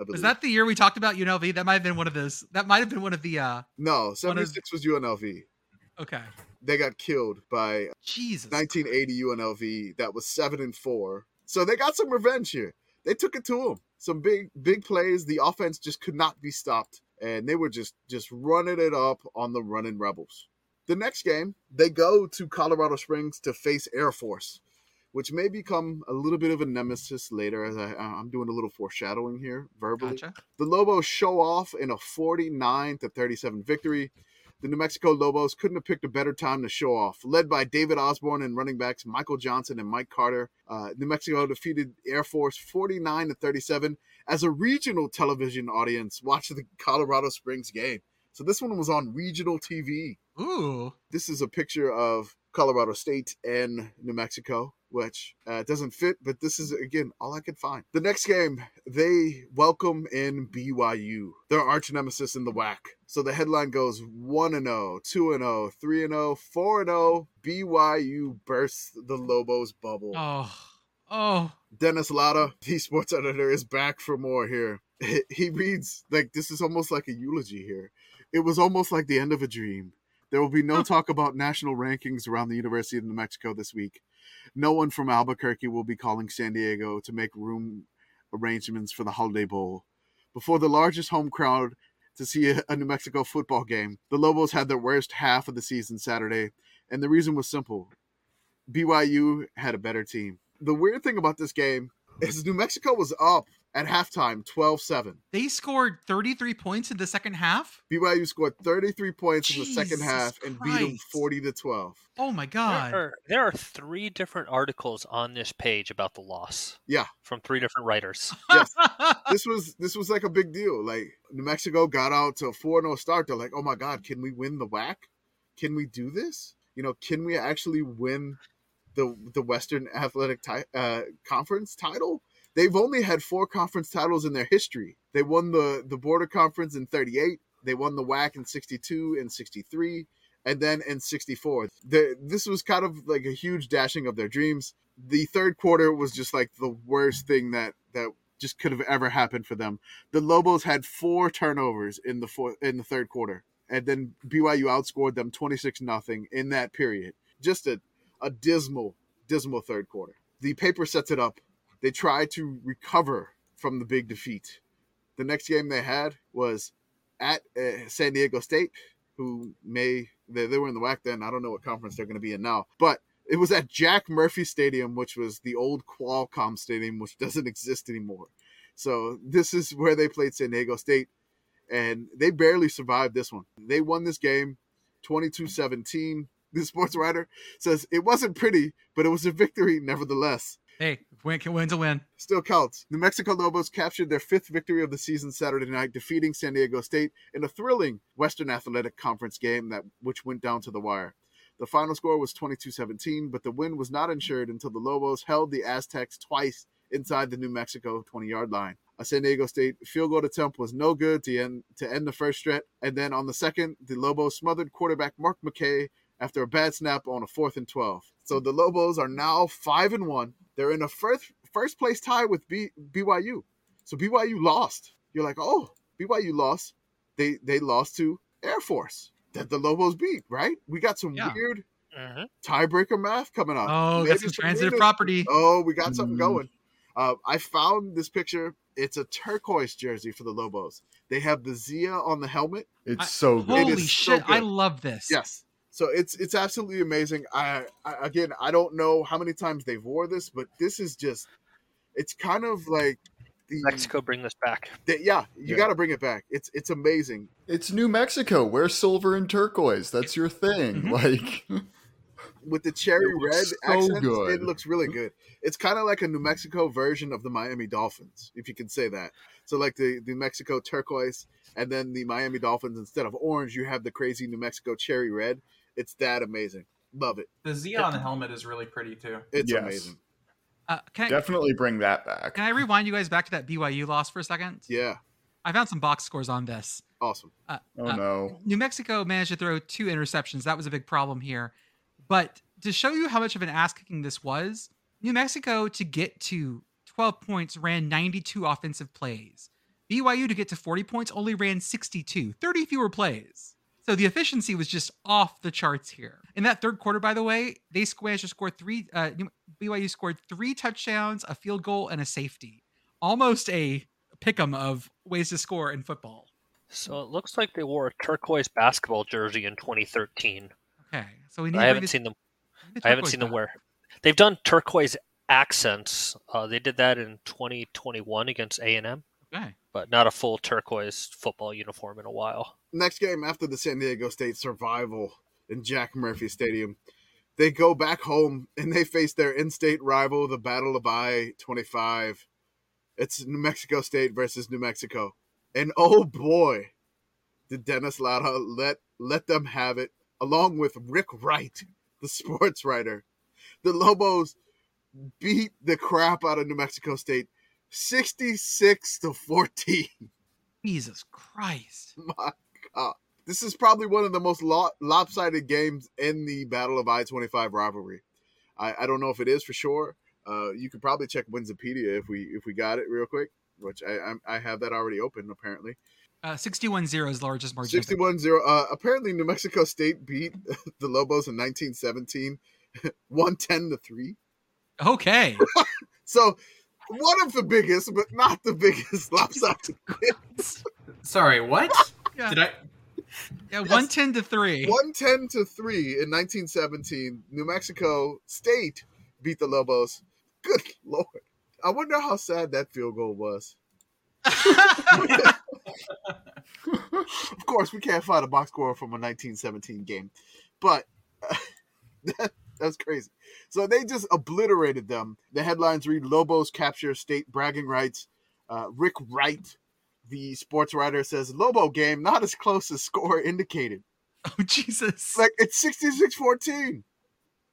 I believe. Was that the year we talked about UNLV? That might have been one of those. That might have been one of the. uh no? One of- 76 was UNLV. Okay. They got killed by Jesus. 1980 UNLV. That was seven and four. So they got some revenge here. They took it to them. Some big big plays. The offense just could not be stopped, and they were just just running it up on the running rebels. The next game, they go to Colorado Springs to face Air Force, which may become a little bit of a nemesis later. As I, I'm doing a little foreshadowing here verbally. Gotcha. The Lobos show off in a 49 to 37 victory. The New Mexico Lobos couldn't have picked a better time to show off. Led by David Osborne and running backs Michael Johnson and Mike Carter, uh, New Mexico defeated Air Force 49 to 37 as a regional television audience watched the Colorado Springs game. So this one was on regional TV. Ooh. This is a picture of Colorado State and New Mexico, which uh, doesn't fit, but this is, again, all I could find. The next game, they welcome in BYU, their arch nemesis in the WAC. So the headline goes 1 and 0, 2 and 0, 3 and 0, 4 and 0. BYU bursts the Lobos bubble. Oh. Oh. Dennis Latta, the sports editor, is back for more here. He reads like this is almost like a eulogy here. It was almost like the end of a dream. There will be no talk about national rankings around the University of New Mexico this week. No one from Albuquerque will be calling San Diego to make room arrangements for the Holiday Bowl. Before the largest home crowd to see a, New Mexico football game, the Lobos had their worst half of the season Saturday, and the reason was simple BYU had a better team. The weird thing about this game is New Mexico was up at halftime 12 7. They scored 33 points in the second half. BYU scored 33 points in the second Jesus half and beat them 40 to 12. Oh my god. There are, there are three different articles on this page about the loss. Yeah. From three different writers. Yes. this was this was like a big deal. Like New Mexico got out to a 4-0 start. They're like, "Oh my god, can we win the WAC? Can we do this? You know, can we actually win the the Western Athletic ti- uh, Conference title?" They've only had four conference titles in their history. They won the the Border Conference in 38, they won the WAC in 62 and 63, and then in 64. The, this was kind of like a huge dashing of their dreams. The third quarter was just like the worst thing that that just could have ever happened for them. The Lobos had four turnovers in the fourth in the third quarter, and then BYU outscored them 26 nothing in that period. Just a a dismal dismal third quarter. The paper sets it up. They tried to recover from the big defeat. The next game they had was at uh, San Diego State, who may they, they were in the WAC then. I don't know what conference they're going to be in now, but it was at Jack Murphy Stadium, which was the old Qualcomm Stadium, which doesn't exist anymore. So this is where they played San Diego State, and they barely survived this one. They won this game 22-17. The sports writer says it wasn't pretty, but it was a victory nevertheless. Hey, win win's a win. Still counts. New Mexico Lobos captured their fifth victory of the season Saturday night, defeating San Diego State in a thrilling Western Athletic Conference game that which went down to the wire. The final score was 22-17, but the win was not ensured until the Lobos held the Aztecs twice inside the New Mexico 20-yard line. A San Diego State field goal attempt was no good to end to end the first stretch, and then on the second, the Lobos smothered quarterback Mark McKay after a bad snap on a fourth and 12. So the Lobos are now 5 and 1. They're in a first first place tie with B, BYU. So BYU lost. You're like, "Oh, BYU lost. They they lost to Air Force that the Lobos beat, right? We got some Yeah. weird Mhm. tiebreaker math coming up. Oh, Maybe got some some transitive weirdness. property. Oh, we got something Mhm. going. Uh, I found this picture. It's a turquoise jersey for the Lobos. They have the Zia on the helmet. It's I- so good. Holy is so shit, I love this. Yes. So it's it's absolutely amazing. I, I again, I don't know how many times they've wore this, but this is just it's kind of like the Mexico, bring this back. the- yeah, you Yeah. got to bring it back. It's it's amazing. It's New Mexico. Wear silver and turquoise. That's your thing. Mhm. Like With the cherry red so accents, good. it looks really good. It's kind of like a New Mexico version of the Miami Dolphins, if you can say that. So like the New Mexico turquoise and then the Miami Dolphins instead of orange, you have the crazy New Mexico cherry red. It's that amazing. Love it. The Z on the helmet is really pretty too. It's Yes. amazing. Uh, can, I, definitely bring that back. can I rewind you guys back to that BYU loss for a second? Yeah. I found some box scores on this. Awesome. Oh Uh, no. New Mexico managed to throw two interceptions. That was a big problem here. But to show you how much of an ass kicking this was, New Mexico to get to 12 points ran 92 offensive plays. BYU to get to 40 points only ran 62, 30 fewer plays. So the efficiency was just off the charts here. In that third quarter, by the way, they managed to score three. Uh, BYU scored three touchdowns, a field goal, and a safety. Almost a pick'em of ways to score in football. So it looks like they wore a turquoise basketball jersey in 2013. Okay, so we need. I haven't seen them. the I haven't seen them wear. They've done turquoise accents. Uh, they did that in 2021 against A and M, Okay. But not a full turquoise football uniform in a while. next game after the San Diego State survival in Jack Murphy Stadium, they go back home and they face their in-state rival, the Battle of I-25. It's New Mexico State versus New Mexico, and oh boy, did Dennis Latta let let them have it, along with Rick Wright, the sports writer. The Lobos beat the crap out of New Mexico State, sixty-six to fourteen. Jesus Christ. My God. This is probably one of the most lo- lopsided games in the Battle of I 25 rivalry. I, I don't know if it is for sure, Uh, you could probably check Winsipedia if we if we got it real quick, which I I'm, I have that already open apparently. Uh, 61-0 is the largest margin. 61 0. Uh, apparently, New Mexico State beat the Lobos in 1917, 110 to 3. Okay. So, one of the biggest, but not the biggest lopsided wins. Sorry, what? Yeah. Did I? Yeah, 110 to 3. 110 to 3 in 1917. New Mexico State beat the Lobos. Good Lord. I wonder how sad that field goal was. Of course, we can't find a box score from a 1917 game, but that, that's crazy. So they just obliterated them. The headlines read Lobos capture state bragging rights. Uh, Rick Wright, the sports writer, says Lobo game not as close as score indicated. oh, Jesus. Like it's 66 14.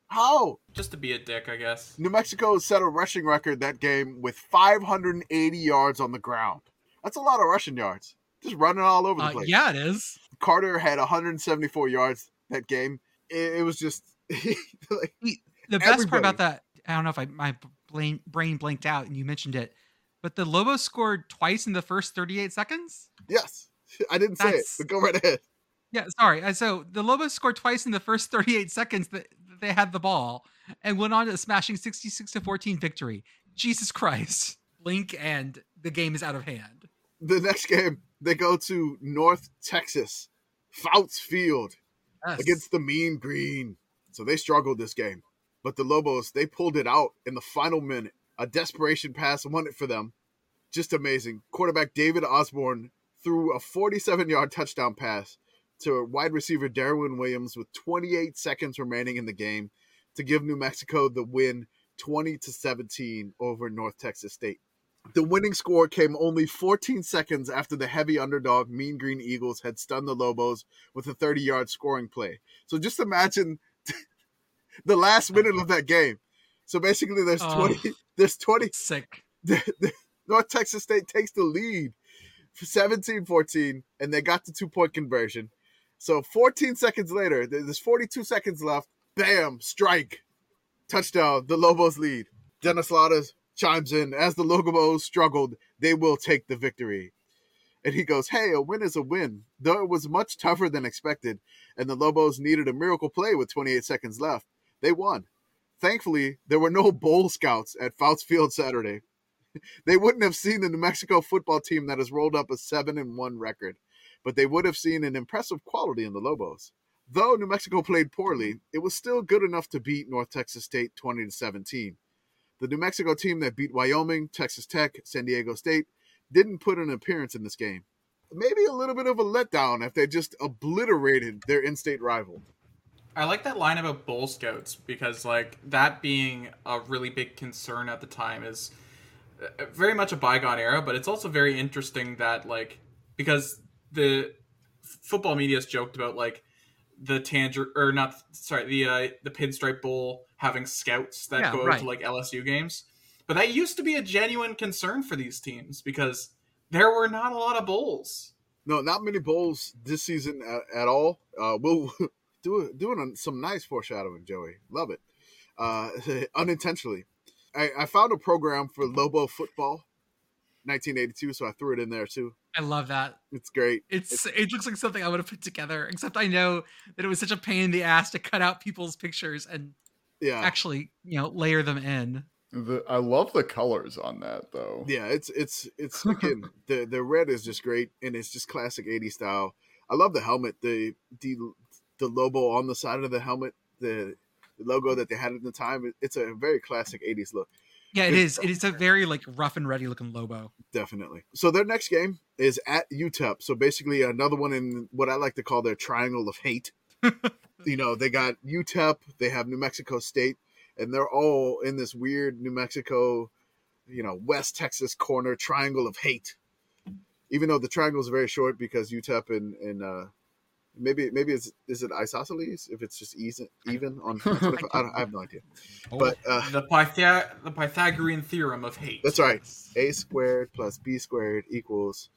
How? Just to be a dick, I guess. New Mexico set a rushing record that game with 580 yards on the ground. That's a lot of rushing yards. Just running all over the Uh, place. yeah, it is. Carter had 174 yards that game. It, it was just like, The best part about that, I don't know if I my brain, brain blanked out and you mentioned it, but the Lobos scored twice in the first 38 seconds. yes, I didn't say it, but go right ahead. Yeah, sorry. Uh, So the Lobos scored twice in the first 38 seconds that that they had the ball and went on to a smashing 66 to 14 victory. Jesus Christ. Link and the game is out of hand. The next game, they go to North Texas, Fouts Field Yes. against the Mean Green. So they struggled this game, but the Lobos they pulled it out in the final minute. A desperation pass won it for them. Just amazing. Quarterback David Osborne threw a 47-yard touchdown pass to wide receiver Darwin Williams with 28 seconds remaining in the game to give New Mexico the win 20 to 17 over North Texas State. The winning score came only 14 seconds after the heavy underdog Mean Green Eagles had stunned the Lobos with a 30 yard scoring play. So just imagine the last minute of that game. So basically, there's Oh. 20, there's 20, Sick. North Texas State takes the lead 17 14, and they got the two point conversion. So 14 seconds later, there's 42 seconds left. Bam, strike, touchdown, the Lobos lead. Dennis Lauders chimes in as the Lobos struggled, they will take the victory. And he goes, Hey, a win is a win. Though it was much tougher than expected, and the Lobos needed a miracle play with 28 seconds left, they won. Thankfully, there were no bowl scouts at Fouts Field Saturday. they wouldn't have seen the New Mexico football team that has rolled up a 7 and 1 record, but they would have seen an impressive quality in the Lobos. Though New Mexico played poorly, it was still good enough to beat North Texas State 20 to 17. The New Mexico team that beat Wyoming, Texas Tech, San Diego State didn't put an appearance in this game. Maybe a little bit of a letdown if they just obliterated their in-state rival. I like that line about Bull Scouts because, like, that being a really big concern at the time is uh, very much a bygone era, but it's also very interesting that, like, because the football media has joked about, like, the tanger or not, sorry, the uh, the Pinstripe Bowl having scouts that Yeah, go right. to like LSU games, but that used to be a genuine concern for these teams because there were not a lot of bowls. No, not many bowls this season at, at all. Uh, we'll do doing some nice foreshadowing, Joey. Love it. Uh, unintentionally, I, I found a program for Lobo football, 1982, so I threw it in there too. I love that. It's great. It's it looks like something I would have put together, except I know that it was such a pain in the ass to cut out people's pictures and Yeah, actually, you know, layer them in. The, I love the colors on that though. yeah. It's it's it's again the the red is just great, and it's just classic 80s style. I love the helmet, the the the Lobo on the side of the helmet, the, the logo that they had at the time. It- It's a very classic 80s look. Yeah, it It's- is. It is a very like rough and ready looking Lobo. Definitely. So their next game is at UTEP. So basically another one in what I like to call their triangle of hate. you know, they got UTEP, they have New Mexico State, and they're all in this weird New Mexico, you know, West Texas corner triangle of hate. Even though the triangle is very short because UTEP and, and uh maybe maybe it's is it isosceles if it's just even even on 25? I, don't, I have no idea. But uh The Pythag- the Pythagorean theorem of hate. That's right. A squared plus B squared equals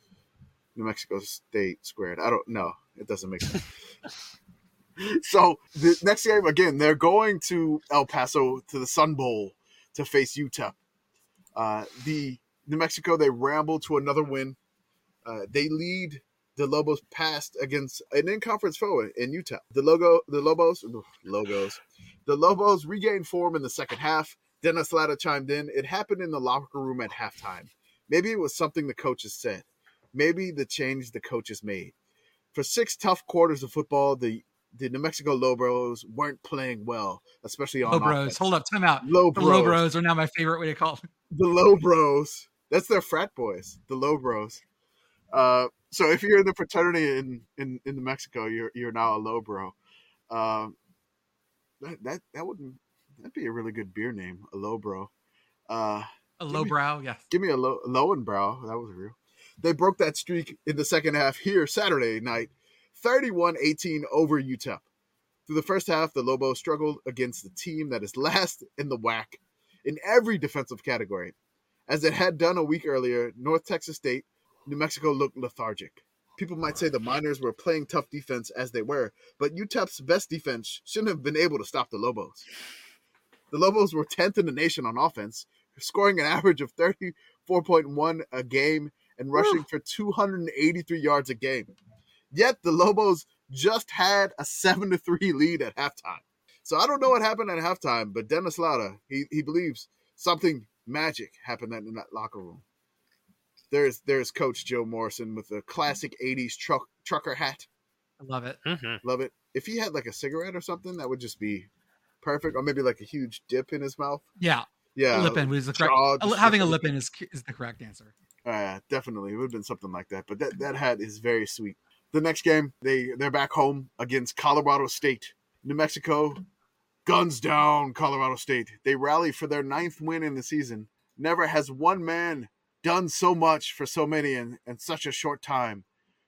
New Mexico State squared. I don't know. It doesn't make sense. so the next game again, they're going to El Paso to the Sun Bowl. to face UTEP. Uh, the New Mexico they ramble to another win. Uh, they lead the Lobos passed against an in-conference foe in Utah. The logo, the Lobos, logos, the Lobos regained form in the second half. Dennis Latta chimed in. It happened in the locker room at halftime. Maybe it was something the coaches said. Maybe the change the coaches made. For six tough quarters of football, the the New Mexico Lobos weren't playing well, especially on Low bros. offense. Hold up, time out. Low The bros. low bros are now my favorite way to call them. the low bros. That's their frat boys, the low bros. Uh, so if you're in the fraternity in, in, in New Mexico, you're you're now a low bro. Um, that that that would that'd be a really good beer name, a low bro. Uh, A low brow, yes. give me a low low and brow. That was real. They broke that streak in the second half here Saturday night, 31-18 over UTEP. Through the first half, the Lobos struggled against the team that is last in the WAC in every defensive category. As it had done a week earlier, North Texas State, New Mexico looked lethargic. People might say the Miners were playing tough defense as they were, but UTEP's best defense shouldn't have been able to stop the Lobos. The Lobos were 10th in the nation on offense, scoring an average of 34.1 a game and rushing for 283 yards a game. Yet the Lobos just had a 7 to 3 lead at halftime. So I don't know what happened at halftime, but Dennis Latta, he, he believes something magic happened in that locker room. There's there's Coach Joe Morrison with a classic 80s truck trucker hat. I love it. hmm Love it. If he had like a cigarette or something, that would just be perfect. Or maybe like a huge dip in his mouth. Yeah, Yeah. lip in was the correct. jaw a just li- having a lip in is is the correct answer. Uh, definitely, it would have been something like that. But that, that hat is very sweet. The next game, they they're back home against Colorado State. New Mexico, guns down, Colorado State. They rally for their ninth win in the season. Never has one man done so much for so many in, in such a short time.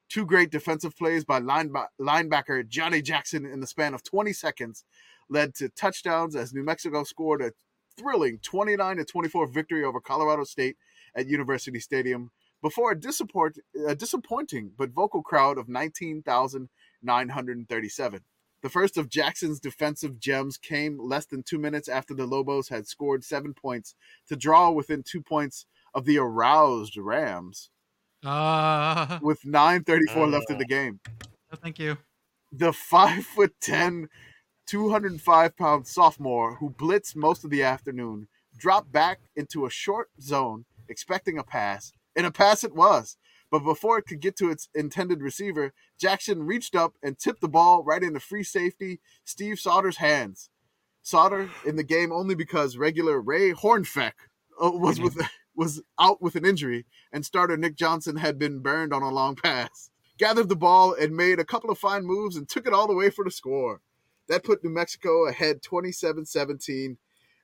Two great defensive plays by lineba- linebacker Johnny Jackson in the span of 20 seconds led to touchdowns as New Mexico scored a thrilling 29 to 24 victory over Colorado State at University Stadium before a, disappoint, a disappointing but vocal crowd of 19,937. The first of Jackson's defensive gems came less than two minutes after the Lobos had scored seven points to draw within two points of the aroused Rams Uh, with 9.34 left in the game. no, thank you. The 5'10, 205 pound sophomore who blitzed most of the afternoon dropped back into a short zone expecting a pass, and a pass it was. But before it could get to its intended receiver, Jackson reached up and tipped the ball right into free safety Steve Sauter's hands. Sauter in the game only because regular Ray Hornfeck uh, was with was out with an injury, and starter Nick Johnson had been burned on a long pass. Gathered the ball and made a couple of fine moves and took it all the way for the score. That put New Mexico ahead 27-17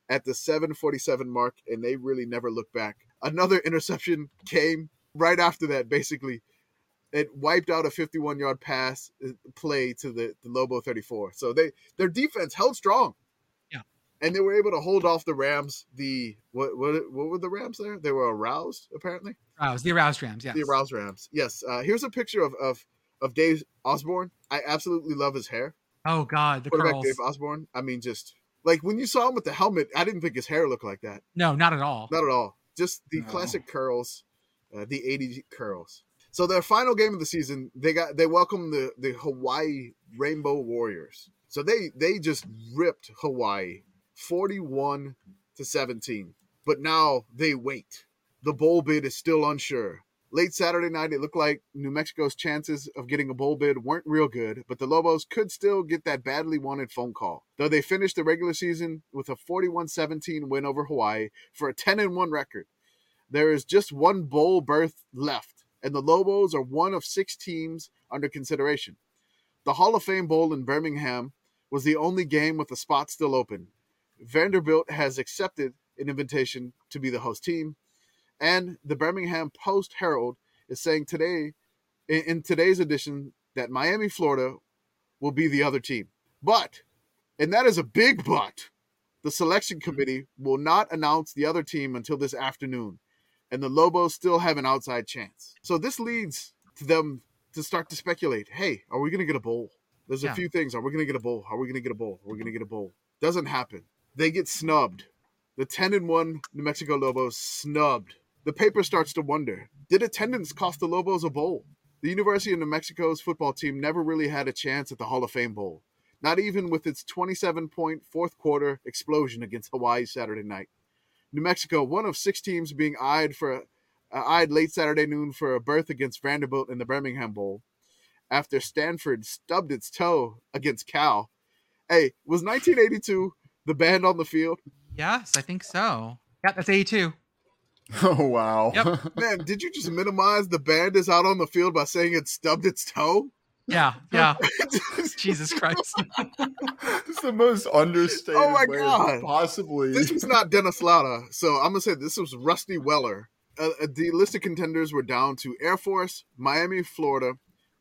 at the 747 mark, and they really never looked back. Another interception came right after that, basically. It wiped out a 51 yard pass uh, play to the, the Lobo 34. So they their defense held strong. Yeah. And they were able to hold off the Rams. The what what what were the Rams there? They were aroused, apparently. It was the aroused Rams. Yes. The aroused Rams. Yes. Uh, here's a picture of, of of Dave Osborne. I absolutely love his hair. Oh God, the Quarterback curls. Dave Osborne. I mean, just like when you saw him with the helmet, I didn't think his hair looked like that. No, not at all. Not at all. Just the No. classic curls, uh, the 80 curls. So their final game of the season, they got they welcomed the the Hawaii Rainbow Warriors. So they they just ripped Hawaii 41 to 17. But now they wait. The bowl bid is still unsure. Late Saturday night, it looked like New Mexico's chances of getting a bowl bid weren't real good, but the Lobos could still get that badly wanted phone call. Though they finished the regular season with a 41 17 win over Hawaii for a 10 1 record, there is just one bowl berth left, and the Lobos are one of six teams under consideration. The Hall of Fame Bowl in Birmingham was the only game with the spot still open. Vanderbilt has accepted an invitation to be the host team, and the Birmingham Post Herald is saying today, in, in today's edition, that Miami, Florida, will be the other team. But, and that is a big but, the selection hmm. committee will not announce the other team until this afternoon, and the Lobos still have an outside chance. So this leads to them to start to speculate hey, are we going to get a bowl? There's a Yeah. few things. Are we going to get a bowl? Are we going to get a bowl? Are we going to get a bowl? Doesn't happen. They get snubbed. The The 10 and 1 New Mexico Lobos snubbed. The paper starts to wonder did attendance cost the Lobos a bowl? The University of New Mexico's football team never really had a chance at the Hall of Fame Bowl, not even with its 27 point fourth quarter explosion against Hawaii Saturday night. New Mexico, one of six teams being eyed for uh, eyed late Saturday noon for a berth against Vanderbilt in the Birmingham Bowl, after Stanford stubbed its toe against Cal. Hey, was 1982 the band on the field? Yes, I think so. Yeah, that's 82. Oh wow. Yep. Man, did you just minimize the band is out on the field by saying it stubbed its toe? Yeah, yeah. Jesus Christ. it's the most understated Oh my way God. possibly. this was not Dennis Latta, so I'm gonna say this was Rusty Weller. Uh, uh, the list of contenders were down to Air Force, Miami, Florida,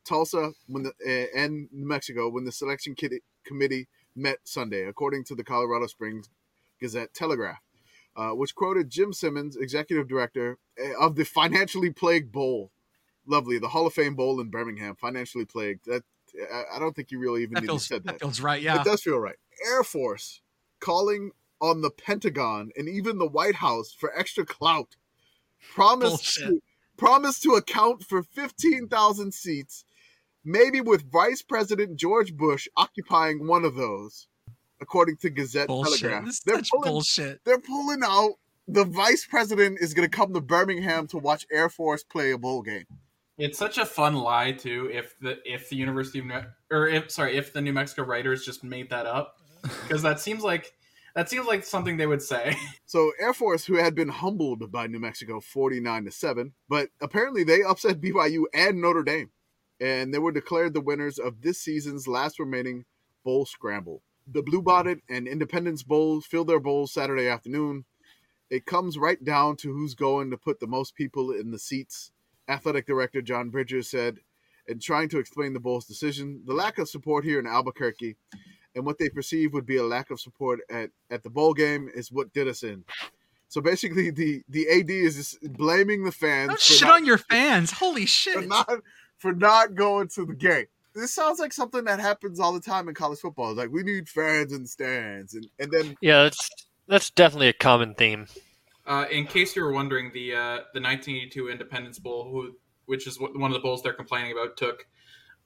Tulsa, when the, uh, and New Mexico when the selection kit- committee met Sunday, according to the Colorado Springs Gazette Telegraph, uh, which quoted Jim Simmons, executive director uh, of the financially plagued bowl. Lovely, the Hall of Fame Bowl in Birmingham, financially plagued. That I, I don't think you really even That need to feels, said that that. feels right. Yeah. It does feel right. Air Force calling on the Pentagon and even the White House for extra clout. Promise promise to account for 15,000 seats, maybe with Vice President George Bush occupying one of those, according to Gazette bullshit. Telegraph. This is They're such pulling, bullshit. they're pulling out the Vice President is going to come to Birmingham to watch Air Force play a bowl game. It's such a fun lie too. If the if the University of New, or if sorry if the New Mexico writers just made that up, because that seems like that seems like something they would say. So Air Force, who had been humbled by New Mexico 49 to 7, but apparently they upset BYU and Notre Dame. And they were declared the winners of this season's last remaining bowl scramble. The Blue Bonnet and Independence Bowls fill their bowls Saturday afternoon. It comes right down to who's going to put the most people in the seats. Athletic Director John Bridges said, in trying to explain the bowl's decision, the lack of support here in Albuquerque and what they perceive would be a lack of support at, at the bowl game is what did us in. So basically, the, the AD is just blaming the fans Don't shit not, on your fans. Holy for shit. not for not going to the game. This sounds like something that happens all the time in college football. Like we need fans in the stands, and and then Yeah, that's that's definitely a common theme. Uh, in case you were wondering, the uh, the 1982 Independence Bowl, who which is what- one of the bowls they're complaining about, took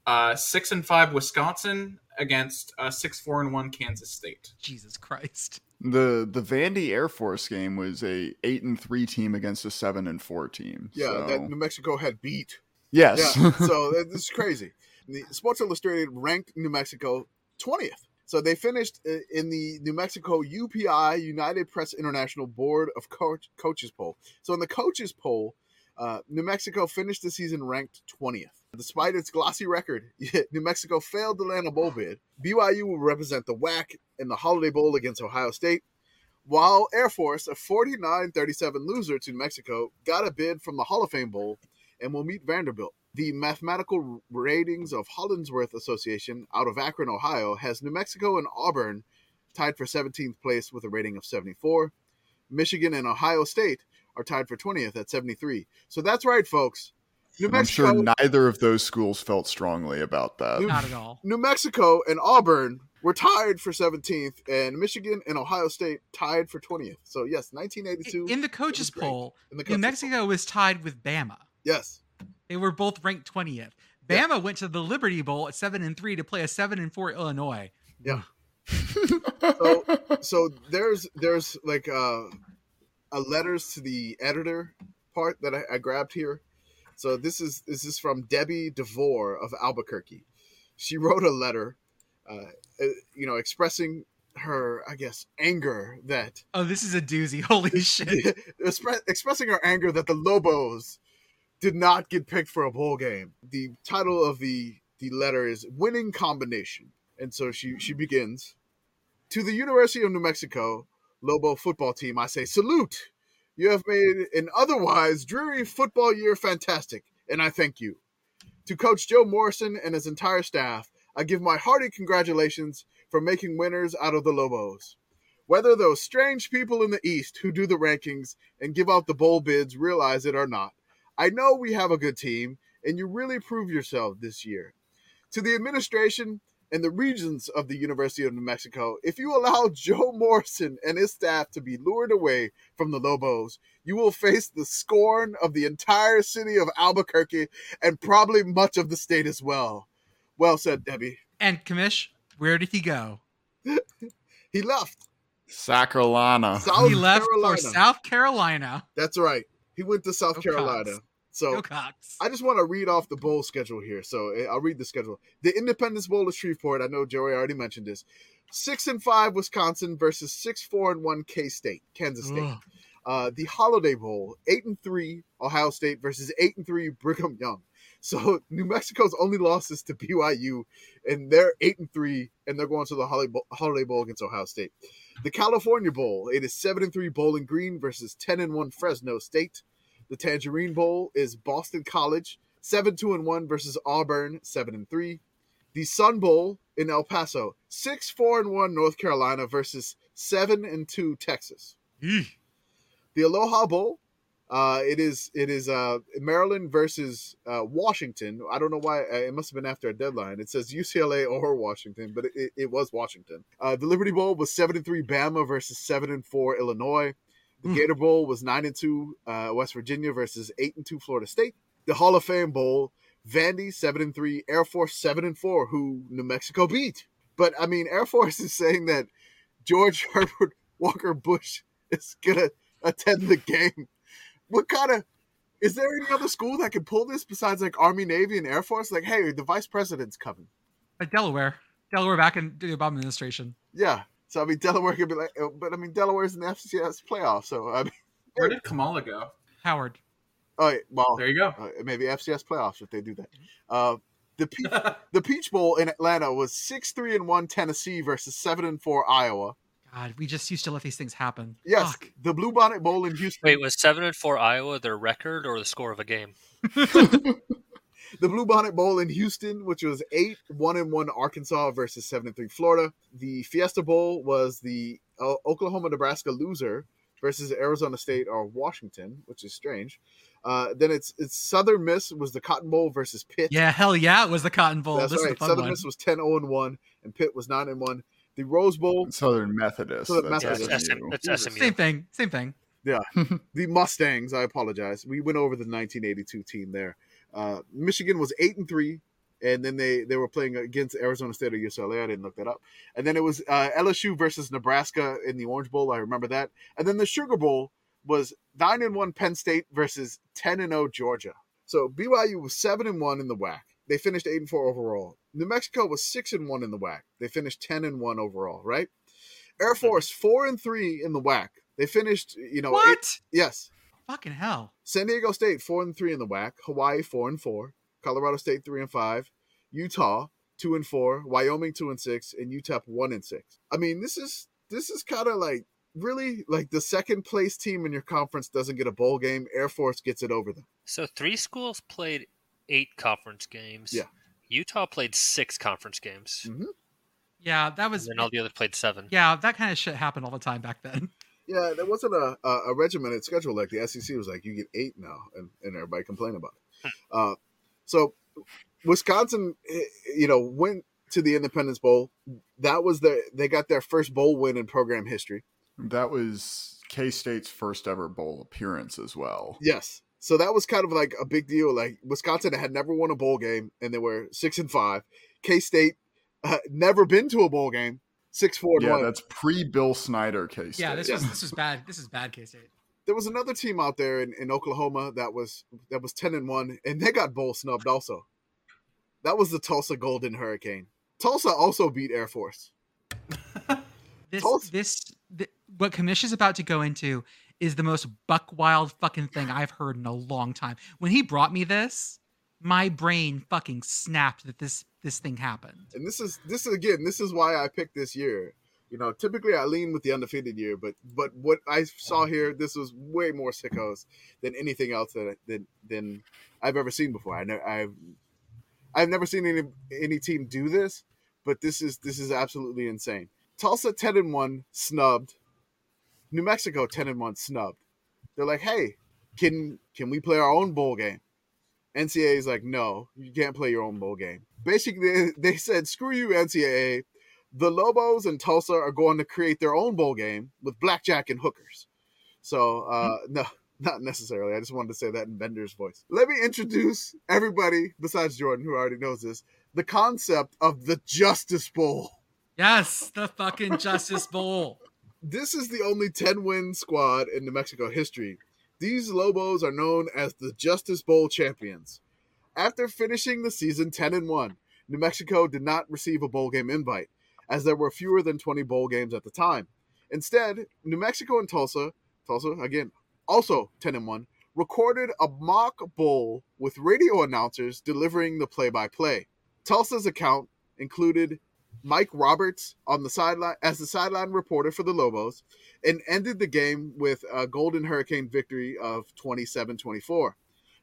uh, six and five Wisconsin against uh, six four and one Kansas State. Jesus Christ. the the Vandy Air Force game was a eight and three team against a seven and four team. yeah, so- that New Mexico had beat. Yes. Yeah, so this is crazy. The Sports Illustrated ranked New Mexico 20th. So they finished in the New Mexico UPI United Press International Board of Coach, Coaches poll. So in the coaches poll, uh, New Mexico finished the season ranked 20th. Despite its glossy record, New Mexico failed to land a bowl bid. BYU will represent the WAC in the Holiday Bowl against Ohio State, while Air Force, a 49-37 loser to New Mexico, got a bid from the Hall of Fame Bowl and will meet Vanderbilt. The mathematical ratings of Hollinsworth Association out of Akron, Ohio, has New Mexico and Auburn tied for 17th place with a rating of 74. Michigan and Ohio State are tied for 20th at 73. So that's right, folks. New And I'm Mexico, sure neither of those schools felt strongly about that. New- Not at all. New Mexico and Auburn were tied for 17th, and Michigan and Ohio State tied for 20th. So yes, 1982 In the coaches poll, in the New coaches Mexico was tied with Bama. Poll. Yes. They were both ranked 20th. Yeah. Bama went to the Liberty Bowl at 7 and 3 to play a 7 and 4 Illinois. Yeah. so- so there's there's like uh, a letters to the editor part that I, I grabbed here. So this is this is from Debbie DeVore of Albuquerque. She wrote a letter, uh, uh, you know, expressing her, I guess, anger that Oh, this is a doozy. Holy shit. expressing her anger that the Lobos did not get picked for a bowl game. The title of the the letter is "Winning Combination," and so she she begins to the University of New Mexico Lobo football team. I say salute. You have made an otherwise dreary football year fantastic, and I thank you. To Coach Joe Morrison and his entire staff, I give my hearty congratulations for making winners out of the Lobos. Whether those strange people in the East who do the rankings and give out the bowl bids realize it or not, I know we have a good team, and you really proved yourself this year. To the administration, and the regents of the University of New Mexico, if you allow Joe Morrison and his staff to be lured away from the Lobos, you will face the scorn of the entire city of Albuquerque and probably much of the state as well. Well said, Debbie. And Commish, where did he go? He left. Sacrolana. South he left Carolina. for South Carolina. That's right. He went to South Go Carolina. Cocks. So. I just want to read off the bowl schedule here. So eh, I'll read the schedule. The Independence Bowl of Shreveport. I know Joey already mentioned this. Six and five Wisconsin versus six four and one K State, Kansas State. Ugh. Uh, the Holiday Bowl, eight and three Ohio State versus eight and three Brigham Young. So New Mexico's only losses to BYU, and they're eight and three, and they're going to the Holiday Bowl, Holiday Bowl against Ohio State. The California Bowl, it is seven and three Bowling Green versus ten and one Fresno State. The Tangerine Bowl is Boston College, seven two and one versus Auburn, seven and three. The Sun Bowl in El Paso, six four and one North Carolina versus seven and two Texas. Eeh. The Aloha Bowl, uh, it is it is uh, Maryland versus uh, Washington. I don't know why uh, it must have been after a deadline. It says UCLA or Washington, but it, it, was Washington. Uh, the Liberty Bowl was seven and three Bama versus seven and four Illinois. The Mm. Gator Bowl was nine and two uh, West Virginia versus eight and two Florida State. The Hall of Fame Bowl, Vandy seven and three, Air Force seven and four, who New Mexico beat. But I mean, Air Force is saying that George Herbert Walker Bush is gonna attend the game. What kind of is there any other school that can pull this besides like Army, Navy, and Air Force? Like, hey, the vice president's coming. Like Delaware. Delaware back in the Obama administration. Yeah. So I mean, Delaware could be like, but I mean, Delaware's in the FCS playoff. So I mean, Where did Kamala go? Howard. oh yeah, well, There you go. uh, maybe FCS playoffs if they do that. Uh, the Peach, the Peach Bowl in Atlanta was six three and one Tennessee versus seven and four Iowa. God, we just used to let these things happen. Yes, Fuck. the Blue Bonnet Bowl in Houston. Wait, was seven and four Iowa their record or the score of a game? the Blue Bonnet Bowl in Houston, which was eight one and one Arkansas versus seven and three Florida. The Fiesta Bowl was the uh, Oklahoma Nebraska loser versus Arizona State or Washington, which is strange. Uh, then it's it's Southern Miss was the Cotton Bowl versus Pitt. Yeah, hell yeah, it was the Cotton Bowl. That's this is right. the fun Southern one. Miss was 10 0 and 1, and Pitt was 9 and 1. The Rose Bowl, Southern Methodist. Southern that's Yeah, Methodist. it's, SMU. it's SMU. Same thing. Same thing. Yeah, the Mustangs, I apologize. We went over the 1982 team there. Uh, Michigan was 8 and 3, and then they, they were playing against Arizona State or UCLA. I didn't look that up. And then it was uh, LSU versus Nebraska in the Orange Bowl. I remember that. And then the Sugar Bowl was 9 and 1 Penn State versus 10 and 0 Georgia. So BYU was 7 and 1 in the WAC. They finished 8 and 4 overall. New Mexico was 6 and 1 in the WAC. They finished 10 and 1 overall, right? Air mm-hmm. Force 4 and 3 in the WAC. They finished, you know, eight- What? yes. Fucking hell. San Diego State four and three in the WAC. Hawaii four and four. Colorado State three and five. Utah two and four. Wyoming two and six. And UTEP one and six. I mean, this is this is kind of like really like the second place team in your conference doesn't get a bowl game. Air Force gets it over them. So three schools played eight conference games. Yeah. Utah played six conference games. Mhm. Yeah, that And was. then all the others played seven. Yeah, that kind of shit happened all the time back then. Yeah, there wasn't a, a, a regimented schedule like the SEC was like you get eight now, and, and everybody complained about it. Uh, so Wisconsin, eh, you know, went to the Independence Bowl. That was their they got their first bowl win in program history. That was K State's first ever bowl appearance as well. Yes. So that was kind of like a big deal. Like Wisconsin had never won a bowl game, and they were six and five. K State uh, never been to a bowl game, six four Yeah, one. that's pre Bill Snyder K State. Yeah, this Yeah. was this was bad. This is bad, K State. There was another team out there in, in Oklahoma that was that was ten and one, and they got bowl snubbed also. That was the Tulsa Golden Hurricane. Tulsa also beat Air Force. This Tulsa- this th- what Commish is about to go into is the most buck wild fucking thing I've heard in a long time. When he brought me this, my brain fucking snapped that this this thing happened. And this is this is again, this is why I picked this year. You know, typically I lean with the undefeated year, but but what I saw here, this was way more sickos than anything else that than than I've ever seen before. I know I've I've never seen any any team do this, but this is this is absolutely insane. Tulsa ten and one snubbed, New Mexico ten and one snubbed. They're like, hey, can can we play our own bowl game? NCAA is like, no, you can't play your own bowl game. Basically, they said, screw you, NCAA. The Lobos and Tulsa are going to create their own bowl game with blackjack and hookers. So, uh, no, not necessarily. I just wanted to say that in Bender's voice. Let me introduce everybody besides Jordan, who already knows this, the concept of the Justice Bowl. Yes, the fucking Justice Bowl. This is the only 10 win squad in New Mexico history. These Lobos are known as the Justice Bowl champions. After finishing the season 10 and 1, New Mexico did not receive a bowl game invite, as there were fewer than 20 bowl games at the time. Instead, New Mexico and Tulsa, Tulsa again, also 10 and 1, recorded a mock bowl with radio announcers delivering the play by play. Tulsa's account included Mike Roberts on the sideline as the sideline reporter for the Lobos and ended the game with a Golden Hurricane victory of 27-24.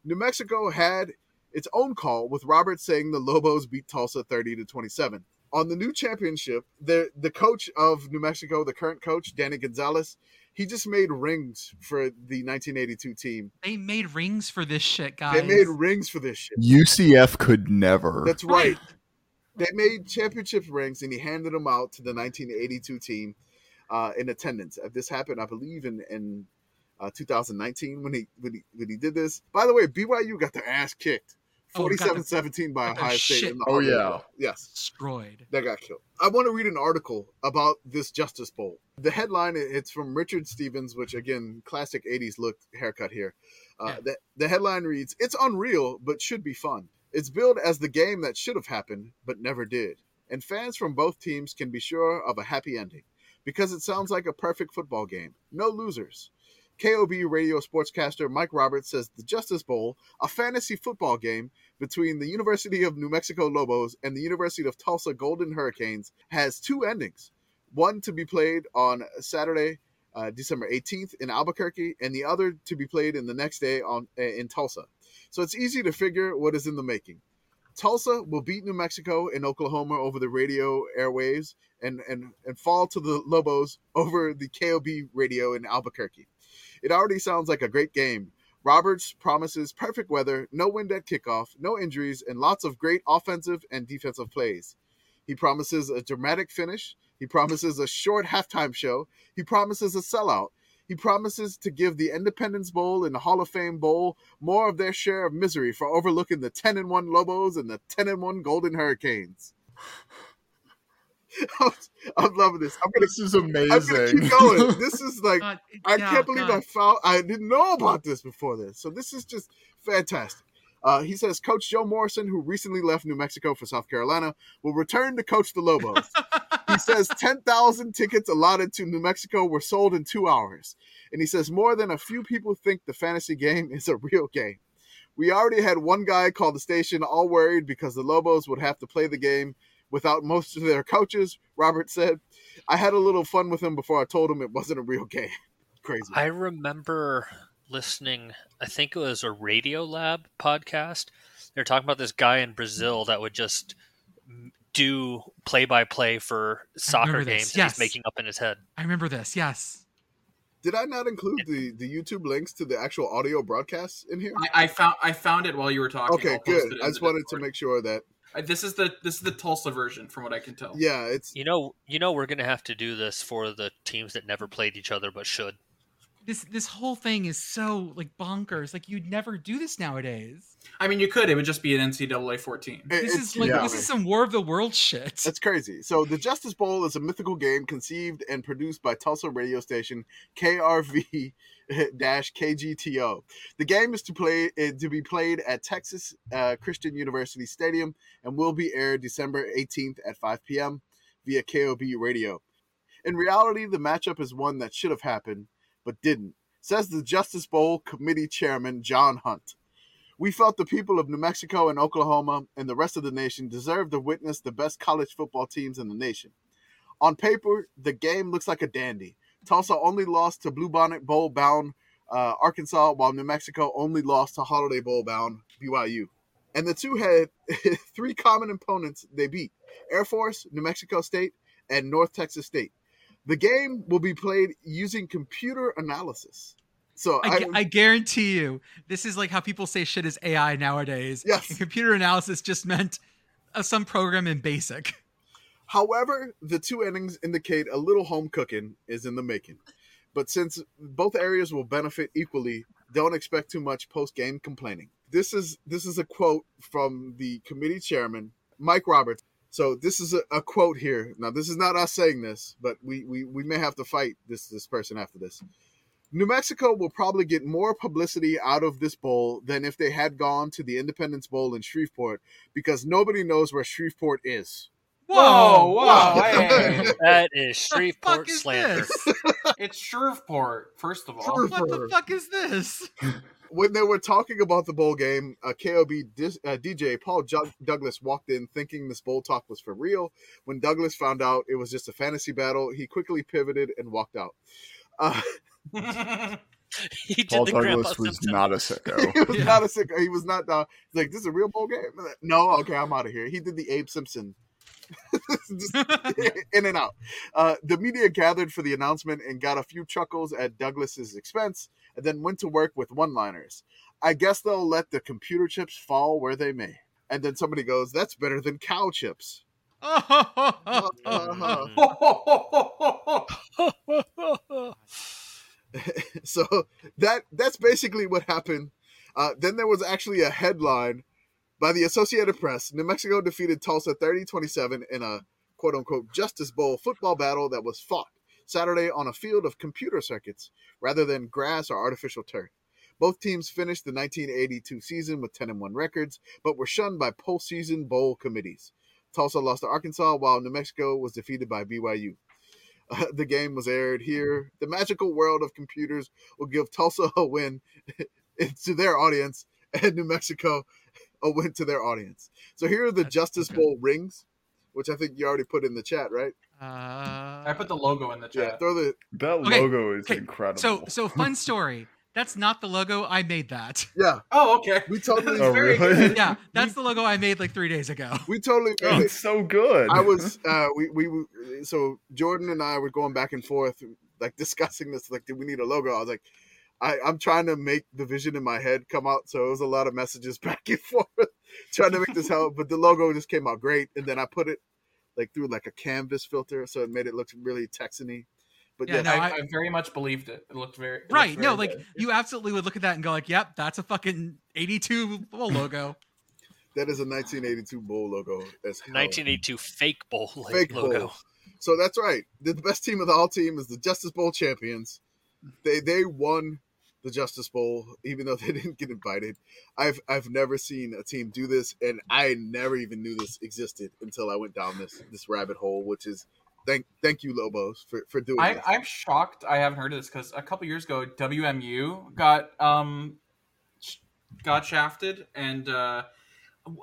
New Mexico had its own call with Roberts saying the Lobos beat Tulsa 30 to 27. On the new championship, the the coach of New Mexico, the current coach Danny Gonzalez, he just made rings for the 1982 team. They made rings for this shit, guys. They made rings for this shit. UCF could never. That's right. They made championship rings and he handed them out to the 1982 team uh, in attendance. Uh, This happened, I believe, in in uh, 2019 when he, when he when he did this. By the way, BYU got their ass kicked, Oh, 47-17 by got their Ohio State. shit- In the Oh, yeah. Bowl. yes, destroyed. that got killed. I want to read an article about this Justice Bowl. The headline it's from Richard Stevens, which again, classic 80s look haircut here. Uh, Yeah. the, the headline reads, "It's unreal, but should be fun. It's billed as the game that should have happened, but never did, and fans from both teams can be sure of a happy ending because it sounds like a perfect football game. No losers." KOB radio sportscaster Mike Roberts says the Justice Bowl, a fantasy football game between the University of New Mexico Lobos and the University of Tulsa Golden Hurricanes, has two endings. One to be played on Saturday, uh, December 18th in Albuquerque, and the other to be played in the next day on uh, in Tulsa. So it's easy to figure what is in the making. Tulsa will beat New Mexico and Oklahoma over the radio airwaves and, and, and fall to the Lobos over the KOB radio in Albuquerque. It already sounds like a great game. Roberts promises perfect weather, no wind at kickoff, no injuries, and lots of great offensive and defensive plays. He promises a dramatic finish. He promises a short halftime show. He promises a sellout. He promises to give the Independence Bowl and the Hall of Fame Bowl more of their share of misery for overlooking the 10 and 1 Lobos and the 10 and 1 Golden Hurricanes. I'm loving this. I'm gonna, This is amazing. I'm gonna keep going. This is like God, I yeah, can't believe God. I found I didn't know about this before this. So this is just fantastic. Uh, he says Coach Joe Morrison, who recently left New Mexico for South Carolina, will return to coach the Lobos. he says 10,000 tickets allotted to New Mexico were sold in two hours. And he says more than a few people think the fantasy game is a real game. We already had one guy call the station all worried because the Lobos would have to play the game without most of their coaches, Robert said. I had a little fun with him before I told him it wasn't a real game. Crazy. I remember listening, I think it was a Radiolab podcast. They were talking about this guy in Brazil that would just do play by play for soccer games yes. he's making up in his head. I remember this. Yes. Did I not include the, the YouTube links to the actual audio broadcasts in here? I, I found I found it while you were talking. Okay, I'll good. I just the wanted to make sure that Uh, This is the this is the Tulsa version, from what I can tell. yeah, it's You know, you know, we're gonna have to do this for the teams that never played each other but should. This this whole thing is so like bonkers. Like you'd never do this nowadays. I mean, you could. It would just be an NCAA 14. it- This is like yeah. this is some War of the World shit. That's crazy. So the Justice Bowl is a mythical game conceived and produced by Tulsa radio station KRV dash KGTO. The game is to play eh, to be played at Texas uh, Christian University Stadium and will be aired December 18th at 5 p.m. via KOB radio. In reality, the matchup is one that should have happened but didn't, says the Justice Bowl committee chairman John Hunt. We felt the people of New Mexico and Oklahoma and the rest of the nation deserve to witness the best college football teams in the nation. On paper, the game looks like a dandy. Tulsa only lost to Bluebonnet Bowl bound uh, Arkansas, while New Mexico only lost to Holiday Bowl bound BYU. And the two had three common opponents they beat Air Force, New Mexico State, and North Texas State. The game will be played using computer analysis. So I, I, I guarantee you, this is like how people say shit is AI nowadays. Yes. And computer analysis just meant uh, some program in BASIC. However, the two endings indicate a little home cooking is in the making. But since both areas will benefit equally, don't expect too much post game complaining. This is this is a quote from the committee chairman, Mike Roberts. So this is a, a quote here. Now this is not us saying this, but we, we, we may have to fight this this person after this. New Mexico will probably get more publicity out of this bowl than if they had gone to the Independence Bowl in Shreveport because nobody knows where Shreveport is. Whoa, whoa, hey. That is Shreveport is slander. it's Shreveport, first of all. Shreve- What the fuck is this? when they were talking about the bowl game, uh, KOB dis- uh, DJ Paul Jug- Douglas walked in thinking this bowl talk was for real. When Douglas found out it was just a fantasy battle, he quickly pivoted and walked out. Uh, he did Paul the Douglas was Simpson. not a sicko. he was Yeah. not a sick. He was not. Uh, he's like, this is a real bowl game. No, okay, I'm out of here. He did the Abe Simpson. Just in and out. Uh, the media gathered for the announcement and got a few chuckles at Douglas's expense, and then went to work with one-liners. I guess they'll let the computer chips fall where they may. And then somebody goes, "That's better than cow chips." So that that's basically what happened. Uh, then there was actually a headline by the Associated Press. New Mexico defeated Tulsa 30-27 in a quote unquote Justice Bowl football battle that was fought Saturday on a field of computer circuits rather than grass or artificial turf. Both teams finished the 1982 season with 10 and 1 records, but were shunned by postseason bowl committees. Tulsa lost to Arkansas, while New Mexico was defeated by BYU. Uh, the game was aired here. The magical world of computers will give Tulsa a win to their audience, and New Mexico a win to their audience. So here are the That's Justice okay. Bowl rings, which I think you already put in the chat, right? Uh, I put the logo in the Yeah, chat. throw the That Okay, logo is okay, incredible. so so fun story. That's not the logo. I made that. yeah. Oh, okay. We totally, Oh, really? Yeah, that's the logo I made like three days ago. we totally. Oh, it's so good. I was, uh, we, we, we- so Jordan and I were going back and forth, like discussing this. Like, do we need a logo? I was like, I, I'm trying to make the vision in my head come out. So it was a lot of messages back and forth, trying to make this help. But the logo just came out great, and then I put it like through like a canvas filter, so it made it look really Texany. But Yeah, yeah, no, I, I- I very much believed it. It looked very it looked Right. No, like good. you absolutely would look at that and go like, "Yep, that's a fucking 82 bowl logo." that is a 1982 bowl logo. As hell. 1982 fake bowl like, fake logo. bowl. So that's right. The the best team of the all team is the Justice Bowl champions. They they won the Justice Bowl, even though they didn't get invited. I've I've never seen a team do this, and I never even knew this existed until I went down this this rabbit hole. Which is thank thank you Lobos for for doing I, this. I'm shocked. I haven't heard of this because a couple years ago, WMU got um got shafted, and uh,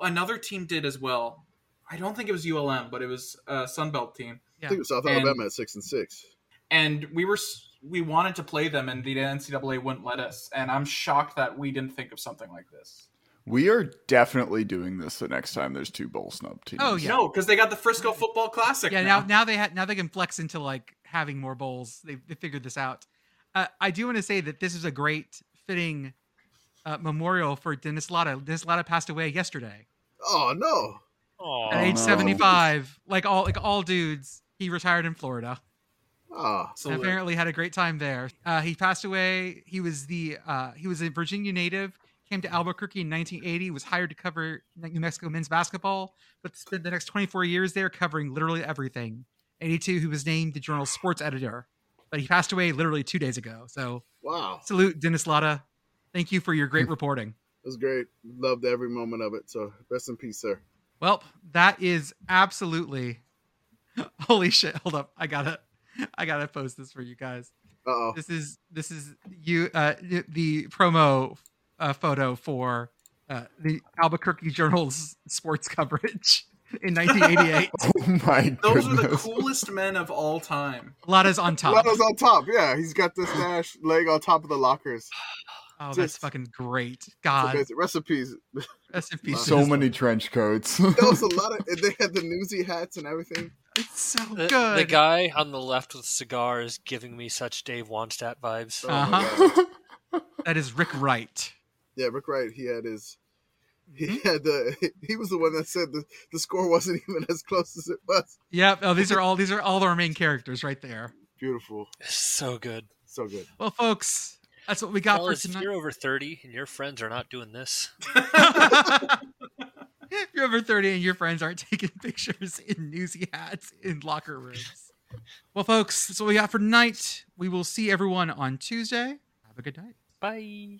another team did as well. I don't think it was ULM, but it was a Sunbelt team, I think it was South and- Alabama at six and six. and we were s- we wanted to play them, and the NCAA wouldn't let us. And I'm shocked that we didn't think of something like this. we are definitely doing this the next time there's two bowl snub teams. Oh, yeah. No, because they got the Frisco Football Classic. Yeah. now. Now now they ha- now they can flex into like having more bowls. They they figured this out. Uh, I do want to say that this is a great fitting uh, memorial for Dennis Latta. Dennis Latta passed away yesterday Oh no! Aw. at age no. 75. Like all like all dudes, he retired in Florida. Salute. apparently had a great time there. Uh, he passed away. He was the uh, he was a Virginia native. Came to Albuquerque in 1980. Was hired to cover New Mexico men's basketball, but spent the next 24 years there covering literally everything. 82, he was named the journal's sports editor, but he passed away literally two days ago. So wow, salute, Dennis Latta. Thank you for your great reporting. it was great. Loved every moment of it. So rest in peace, sir. Well, that is absolutely holy shit. Hold up, I gotta, I gotta post this for you guys. Uh oh. this is this is you uh the promo uh, photo for uh, the Albuquerque Journal's sports coverage in 1988. Oh my Those are the coolest men of all time. Latta's on top. Latta's on top. Yeah, he's got this dash leg on top of the lockers. Oh, that's just- fucking great. So God, basic. Recipes. rest in peace. so many trench coats. There was a lot of. They had the newsy hats and everything. Latta. It's so The, good. the guy on the left with the cigar is giving me such Dave Wannstedt vibes. Oh Uh-huh. God. That is Rick Wright. Yeah, Rick Wright. He had his. He Mm-hmm. had the. He was the one that said the, the score wasn't even as close as it was. Yep. Oh, these are all these are all our main characters right there. Beautiful, So good. so good. Well, folks, that's what we got Fellas, for if you're over 30 and your friends are not doing this, if you're over 30 and your friends aren't taking pictures in newsy hats in locker rooms. Well, folks, that's what we got for tonight. We will see everyone on Tuesday. Have a good night. bye.